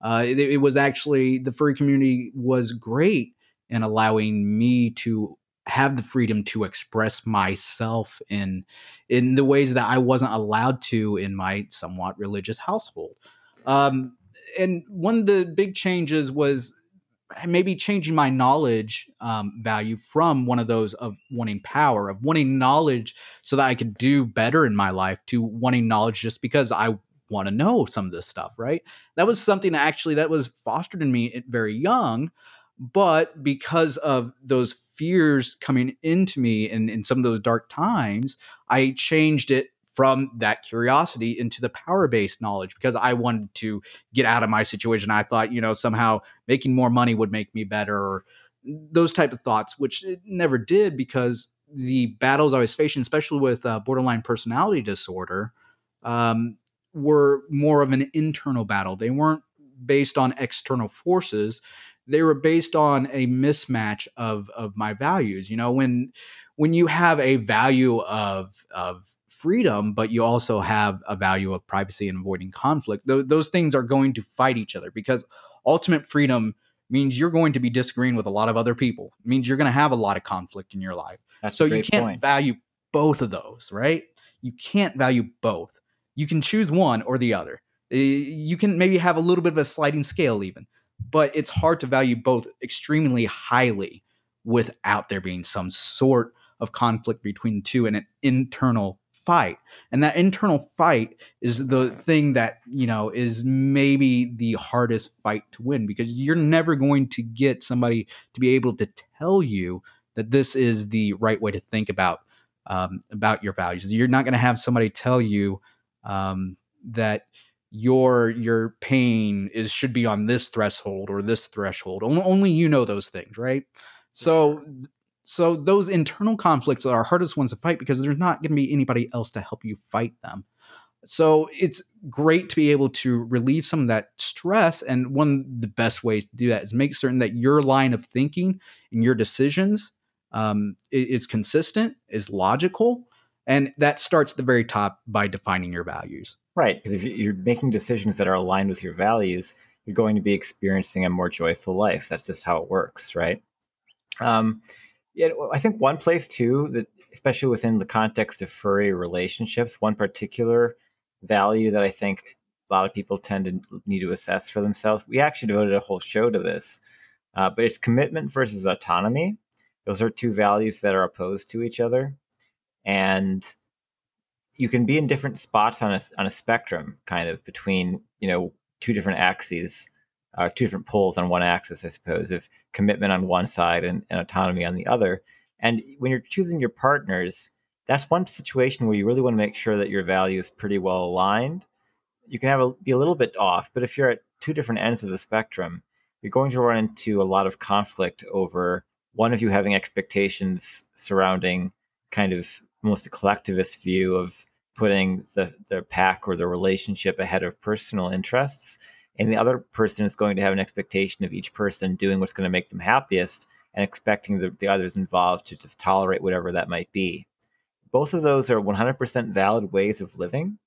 Uh, it, it was actually the furry community was great in allowing me to have the freedom to express myself in in the ways that I wasn't allowed to in my somewhat religious household. Um, and one of the big changes was maybe changing my knowledge um, value from one of those of wanting power of wanting knowledge so that i could do better in my life to wanting knowledge just because i want to know some of this stuff right that was something that actually that was fostered in me very young but because of those fears coming into me in, in some of those dark times i changed it from that curiosity into the power based knowledge because I wanted to get out of my situation. I thought, you know, somehow making more money would make me better or those type of thoughts, which it never did because the battles I was facing, especially with uh, borderline personality disorder, um, were more of an internal battle. They weren't based on external forces. They were based on a mismatch of of my values. You know, when when you have a value of of freedom, but you also have a value of privacy and avoiding conflict. Th- those things are going to fight each other because ultimate freedom means you're going to be disagreeing with a lot of other people. It means you're going to have a lot of conflict in your life. That's so you can't point. value both of those, right? You can't value both. You can choose one or the other. You can maybe have a little bit of a sliding scale, even, but it's hard to value both extremely highly without there being some sort of conflict between the two and an internal fight and that internal fight is the thing that you know is maybe the hardest fight to win because you're never going to get somebody to be able to tell you that this is the right way to think about um, about your values you're not going to have somebody tell you um, that your your pain is should be on this threshold or this threshold only, only you know those things right so so those internal conflicts are hardest ones to fight because there's not going to be anybody else to help you fight them. So it's great to be able to relieve some of that stress. And one of the best ways to do that is make certain that your line of thinking and your decisions um, is consistent, is logical, and that starts at the very top by defining your values.
Right, because if you're making decisions that are aligned with your values, you're going to be experiencing a more joyful life. That's just how it works, right? Um, yeah, I think one place too that, especially within the context of furry relationships, one particular value that I think a lot of people tend to need to assess for themselves. We actually devoted a whole show to this, uh, but it's commitment versus autonomy. Those are two values that are opposed to each other, and you can be in different spots on a on a spectrum, kind of between you know two different axes uh, two different poles on one axis, I suppose, of commitment on one side and, and autonomy on the other. And when you're choosing your partners, that's one situation where you really want to make sure that your value is pretty well aligned. You can have a, be a little bit off, but if you're at two different ends of the spectrum, you're going to run into a lot of conflict over one of you having expectations surrounding kind of almost a collectivist view of putting the, the pack or the relationship ahead of personal interests and the other person is going to have an expectation of each person doing what's going to make them happiest and expecting the, the others involved to just tolerate whatever that might be. Both of those are 100% valid ways of living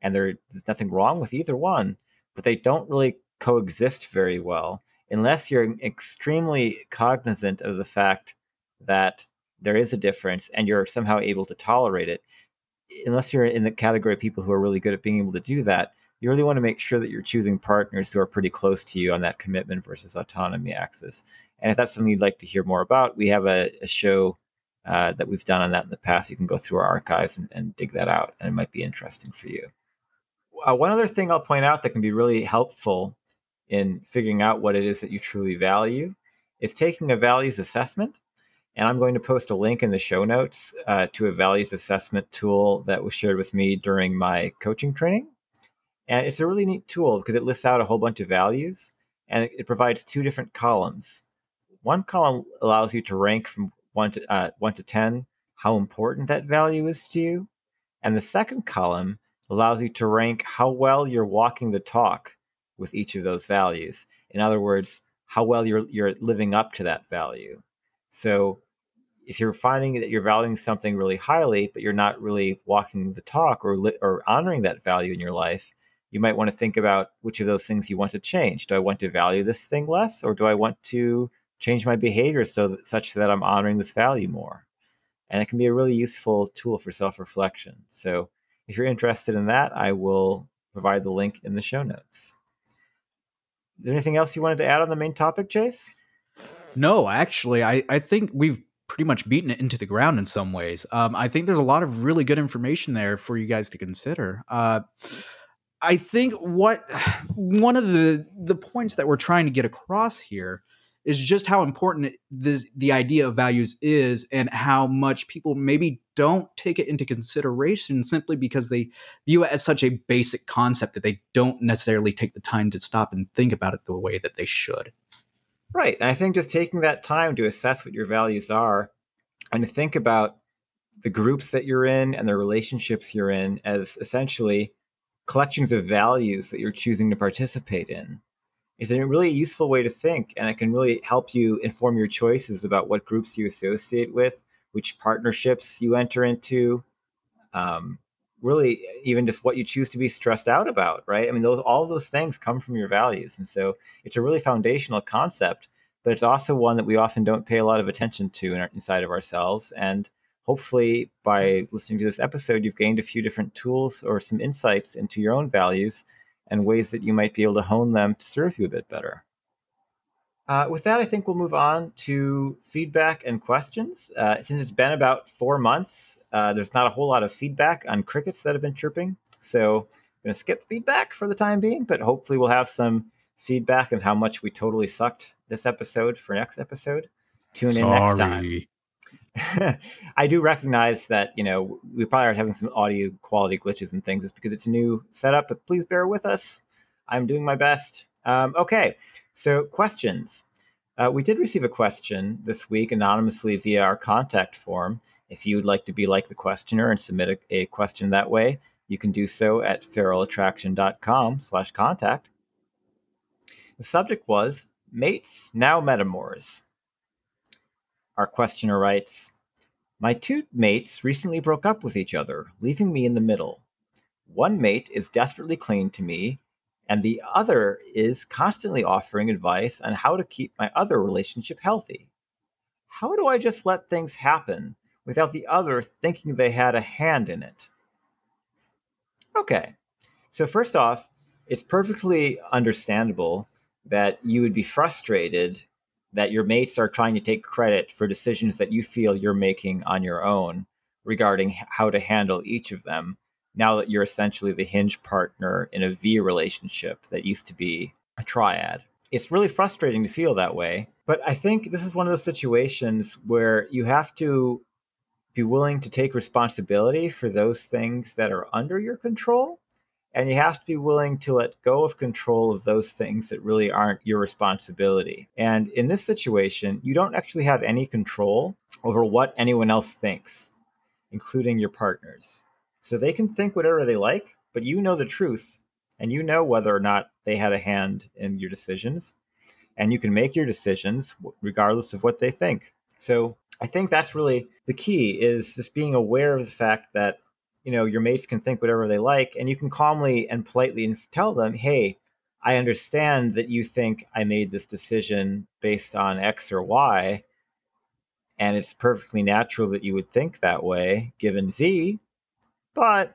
and there's nothing wrong with either one but they don't really coexist very well unless you're extremely cognizant of the fact that there is a difference and you're somehow able to tolerate it unless you're in the category of people who are really good at being able to do that you really want to make sure that you're choosing partners who are pretty close to you on that commitment versus autonomy axis. And if that's something you'd like to hear more about, we have a, a show uh, that we've done on that in the past. You can go through our archives and, and dig that out, and it might be interesting for you. Uh, one other thing I'll point out that can be really helpful in figuring out what it is that you truly value is taking a values assessment. And I'm going to post a link in the show notes uh, to a values assessment tool that was shared with me during my coaching training. And it's a really neat tool because it lists out a whole bunch of values and it provides two different columns. One column allows you to rank from one to uh, one to ten how important that value is to you, and the second column allows you to rank how well you're walking the talk with each of those values. In other words, how well you're you're living up to that value. So if you're finding that you're valuing something really highly, but you're not really walking the talk or li- or honoring that value in your life, you might want to think about which of those things you want to change. Do I want to value this thing less, or do I want to change my behavior so that, such that I'm honoring this value more? And it can be a really useful tool for self reflection. So if you're interested in that, I will provide the link in the show notes. Is there anything else you wanted to add on the main topic, Chase?
No, actually, I, I think we've pretty much beaten it into the ground in some ways. Um, I think there's a lot of really good information there for you guys to consider. Uh, I think what one of the the points that we're trying to get across here is just how important this, the idea of values is and how much people maybe don't take it into consideration simply because they view it as such a basic concept that they don't necessarily take the time to stop and think about it the way that they should.
Right. And I think just taking that time to assess what your values are and to think about the groups that you're in and the relationships you're in as essentially collections of values that you're choosing to participate in is a really useful way to think and it can really help you inform your choices about what groups you associate with which partnerships you enter into um, really even just what you choose to be stressed out about right i mean those all those things come from your values and so it's a really foundational concept but it's also one that we often don't pay a lot of attention to in our, inside of ourselves and hopefully by listening to this episode you've gained a few different tools or some insights into your own values and ways that you might be able to hone them to serve you a bit better. Uh, with that, I think we'll move on to feedback and questions. Uh, since it's been about four months, uh, there's not a whole lot of feedback on crickets that have been chirping. So I'm going to skip feedback for the time being, but hopefully we'll have some feedback on how much we totally sucked this episode for next episode. Tune Sorry. in next time. I do recognize that you know we probably are having some audio quality glitches and things, just because it's a new setup. But please bear with us. I'm doing my best. Um, okay, so questions. Uh, we did receive a question this week anonymously via our contact form. If you would like to be like the questioner and submit a, a question that way, you can do so at feralattraction.com slash contact. The subject was mates now metamors. Our questioner writes My two mates recently broke up with each other, leaving me in the middle. One mate is desperately clinging to me, and the other is constantly offering advice on how to keep my other relationship healthy. How do I just let things happen without the other thinking they had a hand in it? Okay, so first off, it's perfectly understandable that you would be frustrated that your mates are trying to take credit for decisions that you feel you're making on your own regarding how to handle each of them now that you're essentially the hinge partner in a V relationship that used to be a triad. It's really frustrating to feel that way, but I think this is one of those situations where you have to be willing to take responsibility for those things that are under your control and you have to be willing to let go of control of those things that really aren't your responsibility. And in this situation, you don't actually have any control over what anyone else thinks, including your partners. So they can think whatever they like, but you know the truth and you know whether or not they had a hand in your decisions. And you can make your decisions regardless of what they think. So I think that's really the key is just being aware of the fact that you know your mates can think whatever they like and you can calmly and politely tell them hey i understand that you think i made this decision based on x or y and it's perfectly natural that you would think that way given z but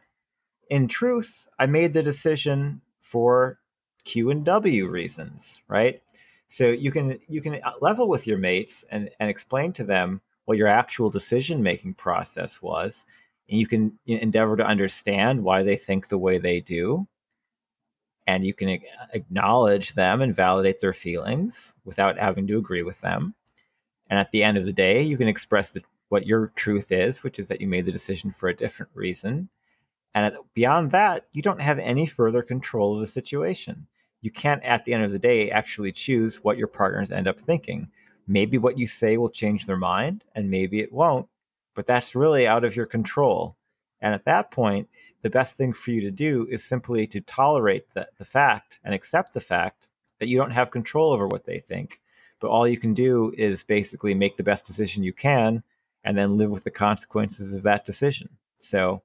in truth i made the decision for q and w reasons right? So you can you can level with your mates and and explain to them what your actual decision making process was, and you can endeavor to understand why they think the way they do, and you can acknowledge them and validate their feelings without having to agree with them. And at the end of the day, you can express the, what your truth is, which is that you made the decision for a different reason. And beyond that, you don't have any further control of the situation you can't at the end of the day actually choose what your partners end up thinking. Maybe what you say will change their mind and maybe it won't, but that's really out of your control. And at that point, the best thing for you to do is simply to tolerate the, the fact and accept the fact that you don't have control over what they think. But all you can do is basically make the best decision you can and then live with the consequences of that decision. So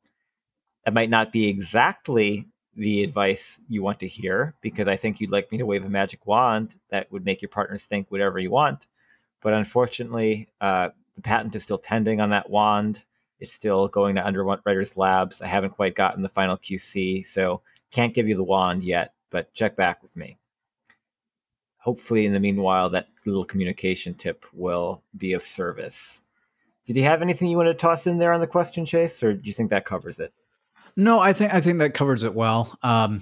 that might not be exactly the advice you want to hear because I think you'd like me to wave a magic wand that would make your partners think whatever you want. But unfortunately, uh, the patent is still pending on that wand. It's still going to Underwriters Labs. I haven't quite gotten the final QC, so can't give you the wand yet, but check back with me. Hopefully, in the meanwhile, that little communication tip will be of service. Did you have anything you want to toss in there on the question, Chase, or do you think that covers it?
No, I think I think that covers it well. Um,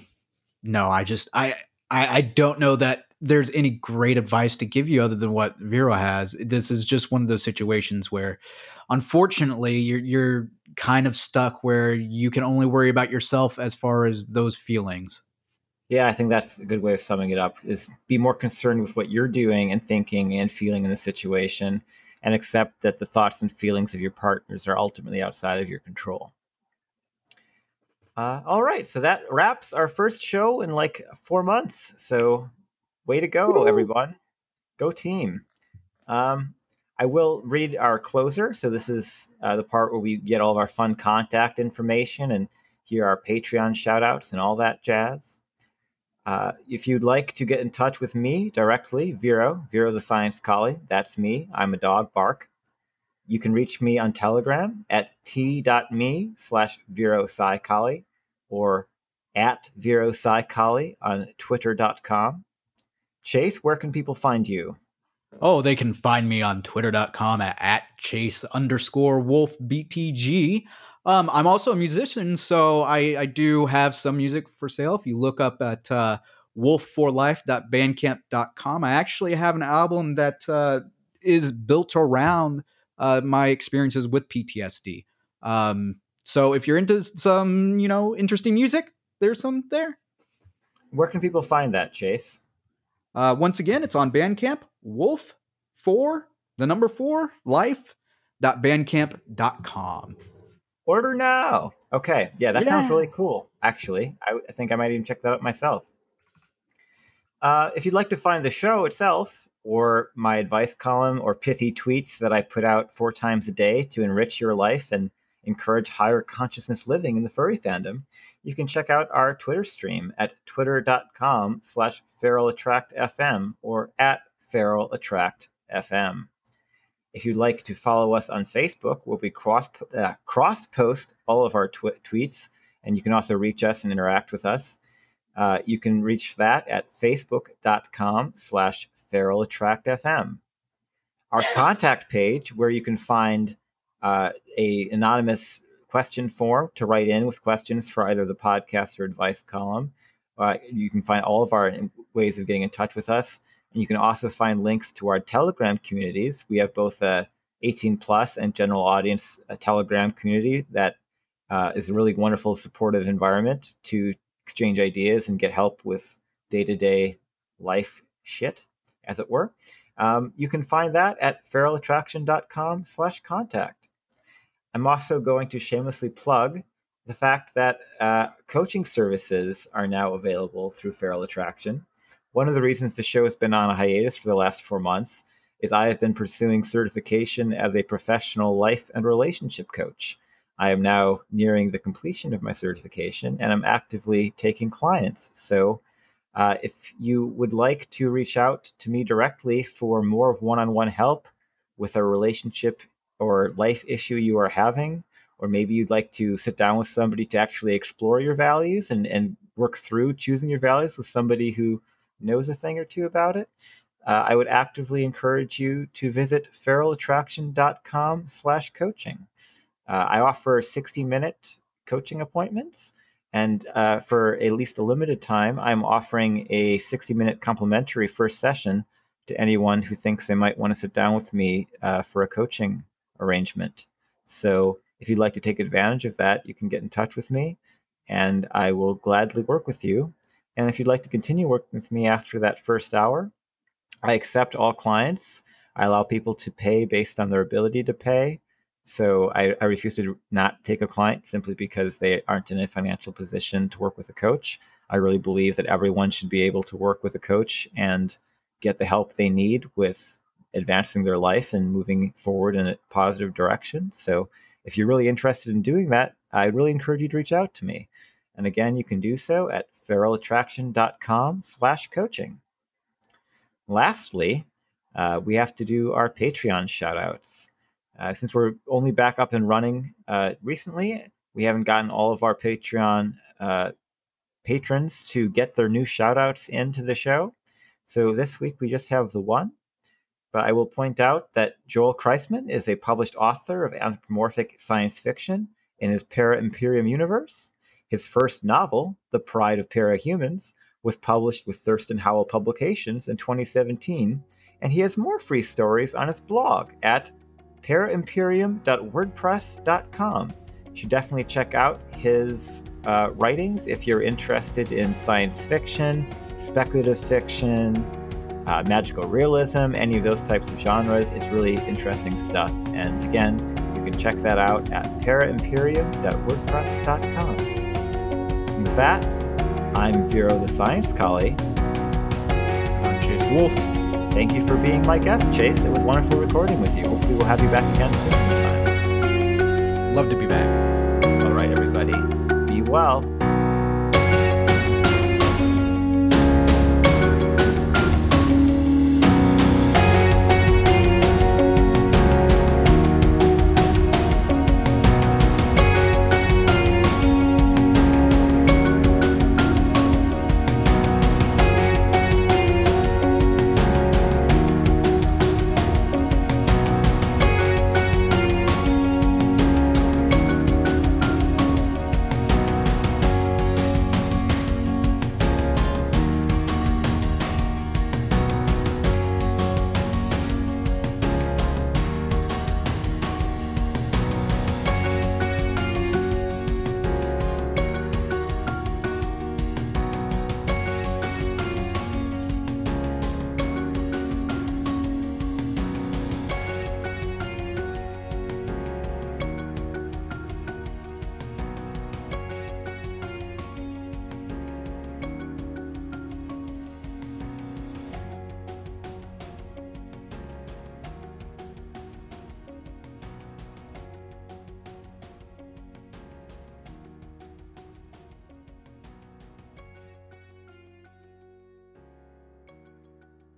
no, I just I, I I don't know that there's any great advice to give you other than what Vero has. This is just one of those situations where, unfortunately, you're you're kind of stuck where you can only worry about yourself as far as those feelings.
Yeah, I think that's a good way of summing it up. Is be more concerned with what you're doing and thinking and feeling in the situation, and accept that the thoughts and feelings of your partners are ultimately outside of your control. Uh, all right, so that wraps our first show in like four months. So, way to go, Woo! everyone! Go team! Um, I will read our closer. So this is uh, the part where we get all of our fun contact information and hear our Patreon shoutouts and all that jazz. Uh, if you'd like to get in touch with me directly, Vero, Vero the Science Collie, that's me. I'm a dog, Bark. You can reach me on Telegram at t.me slash Vero Collie or at Vero Collie on twitter.com. Chase, where can people find you?
Oh, they can find me on twitter.com at, at chase underscore wolf BTG. Um, I'm also a musician, so I, I do have some music for sale. If you look up at uh, wolfforlife.bandcamp.com, I actually have an album that uh, is built around uh, my experiences with PTSD. Um, so if you're into some, you know, interesting music, there's some there.
Where can people find that, Chase?
Uh, once again, it's on Bandcamp. Wolf four, the number four, life.bandcamp.com.
Order now. Okay. Yeah, that yeah. sounds really cool. Actually, I, I, think I might even check that out myself. Uh, if you'd like to find the show itself, or my advice column, or pithy tweets that I put out four times a day to enrich your life and encourage higher consciousness living in the furry fandom, you can check out our Twitter stream at twitter.com slash feralattractfm or at feralattractfm. If you'd like to follow us on Facebook, we'll be cross, uh, cross post all of our tw- tweets, and you can also reach us and interact with us. Uh, you can reach that at facebook.com slash feralattractfm. Our contact page, where you can find uh, a anonymous question form to write in with questions for either the podcast or advice column. Uh, you can find all of our ways of getting in touch with us, and you can also find links to our Telegram communities. We have both a 18 plus and general audience Telegram community that uh, is a really wonderful, supportive environment to exchange ideas and get help with day to day life shit, as it were. Um, you can find that at feralattraction.com slash contact. I'm also going to shamelessly plug the fact that uh, coaching services are now available through Feral Attraction. One of the reasons the show has been on a hiatus for the last four months is I have been pursuing certification as a professional life and relationship coach. I am now nearing the completion of my certification and I'm actively taking clients. So, uh, if you would like to reach out to me directly for more one on one help with a relationship or life issue you are having, or maybe you'd like to sit down with somebody to actually explore your values and, and work through choosing your values with somebody who knows a thing or two about it, uh, I would actively encourage you to visit feralattraction.com slash coaching. Uh, I offer 60 minute coaching appointments. And uh, for at least a limited time, I'm offering a 60 minute complimentary first session to anyone who thinks they might want to sit down with me uh, for a coaching arrangement. So if you'd like to take advantage of that, you can get in touch with me and I will gladly work with you. And if you'd like to continue working with me after that first hour, I accept all clients. I allow people to pay based on their ability to pay. So I, I, refuse to not take a client simply because they aren't in a financial position to work with a coach. I really believe that everyone should be able to work with a coach and get the help they need with advancing their life and moving forward in a positive direction. So if you're really interested in doing that, I really encourage you to reach out to me. And again, you can do so at feralattraction.com slash coaching. Lastly, uh, we have to do our Patreon shoutouts. Uh, since we're only back up and running uh, recently, we haven't gotten all of our Patreon uh, patrons to get their new shoutouts into the show. So this week we just have the one. But I will point out that Joel Kreisman is a published author of anthropomorphic science fiction in his Para Imperium universe. His first novel, The Pride of Parahumans, was published with Thurston Howl Publications in 2017, and he has more free stories on his blog at paraimperium.wordpress.com. You should definitely check out his uh, writings if you're interested in science fiction, speculative fiction, uh, magical realism, any of those types of genres. It's really interesting stuff. And again, you can check that out at paraimperium.wordpress.com. And with that, I'm Vero the Science Collie.
I'm Chase Wolf.
Thank you for being my guest, Chase. It was wonderful recording with you. Hopefully, we'll have you back again soon sometime.
Love to be back.
All right, everybody. Be well.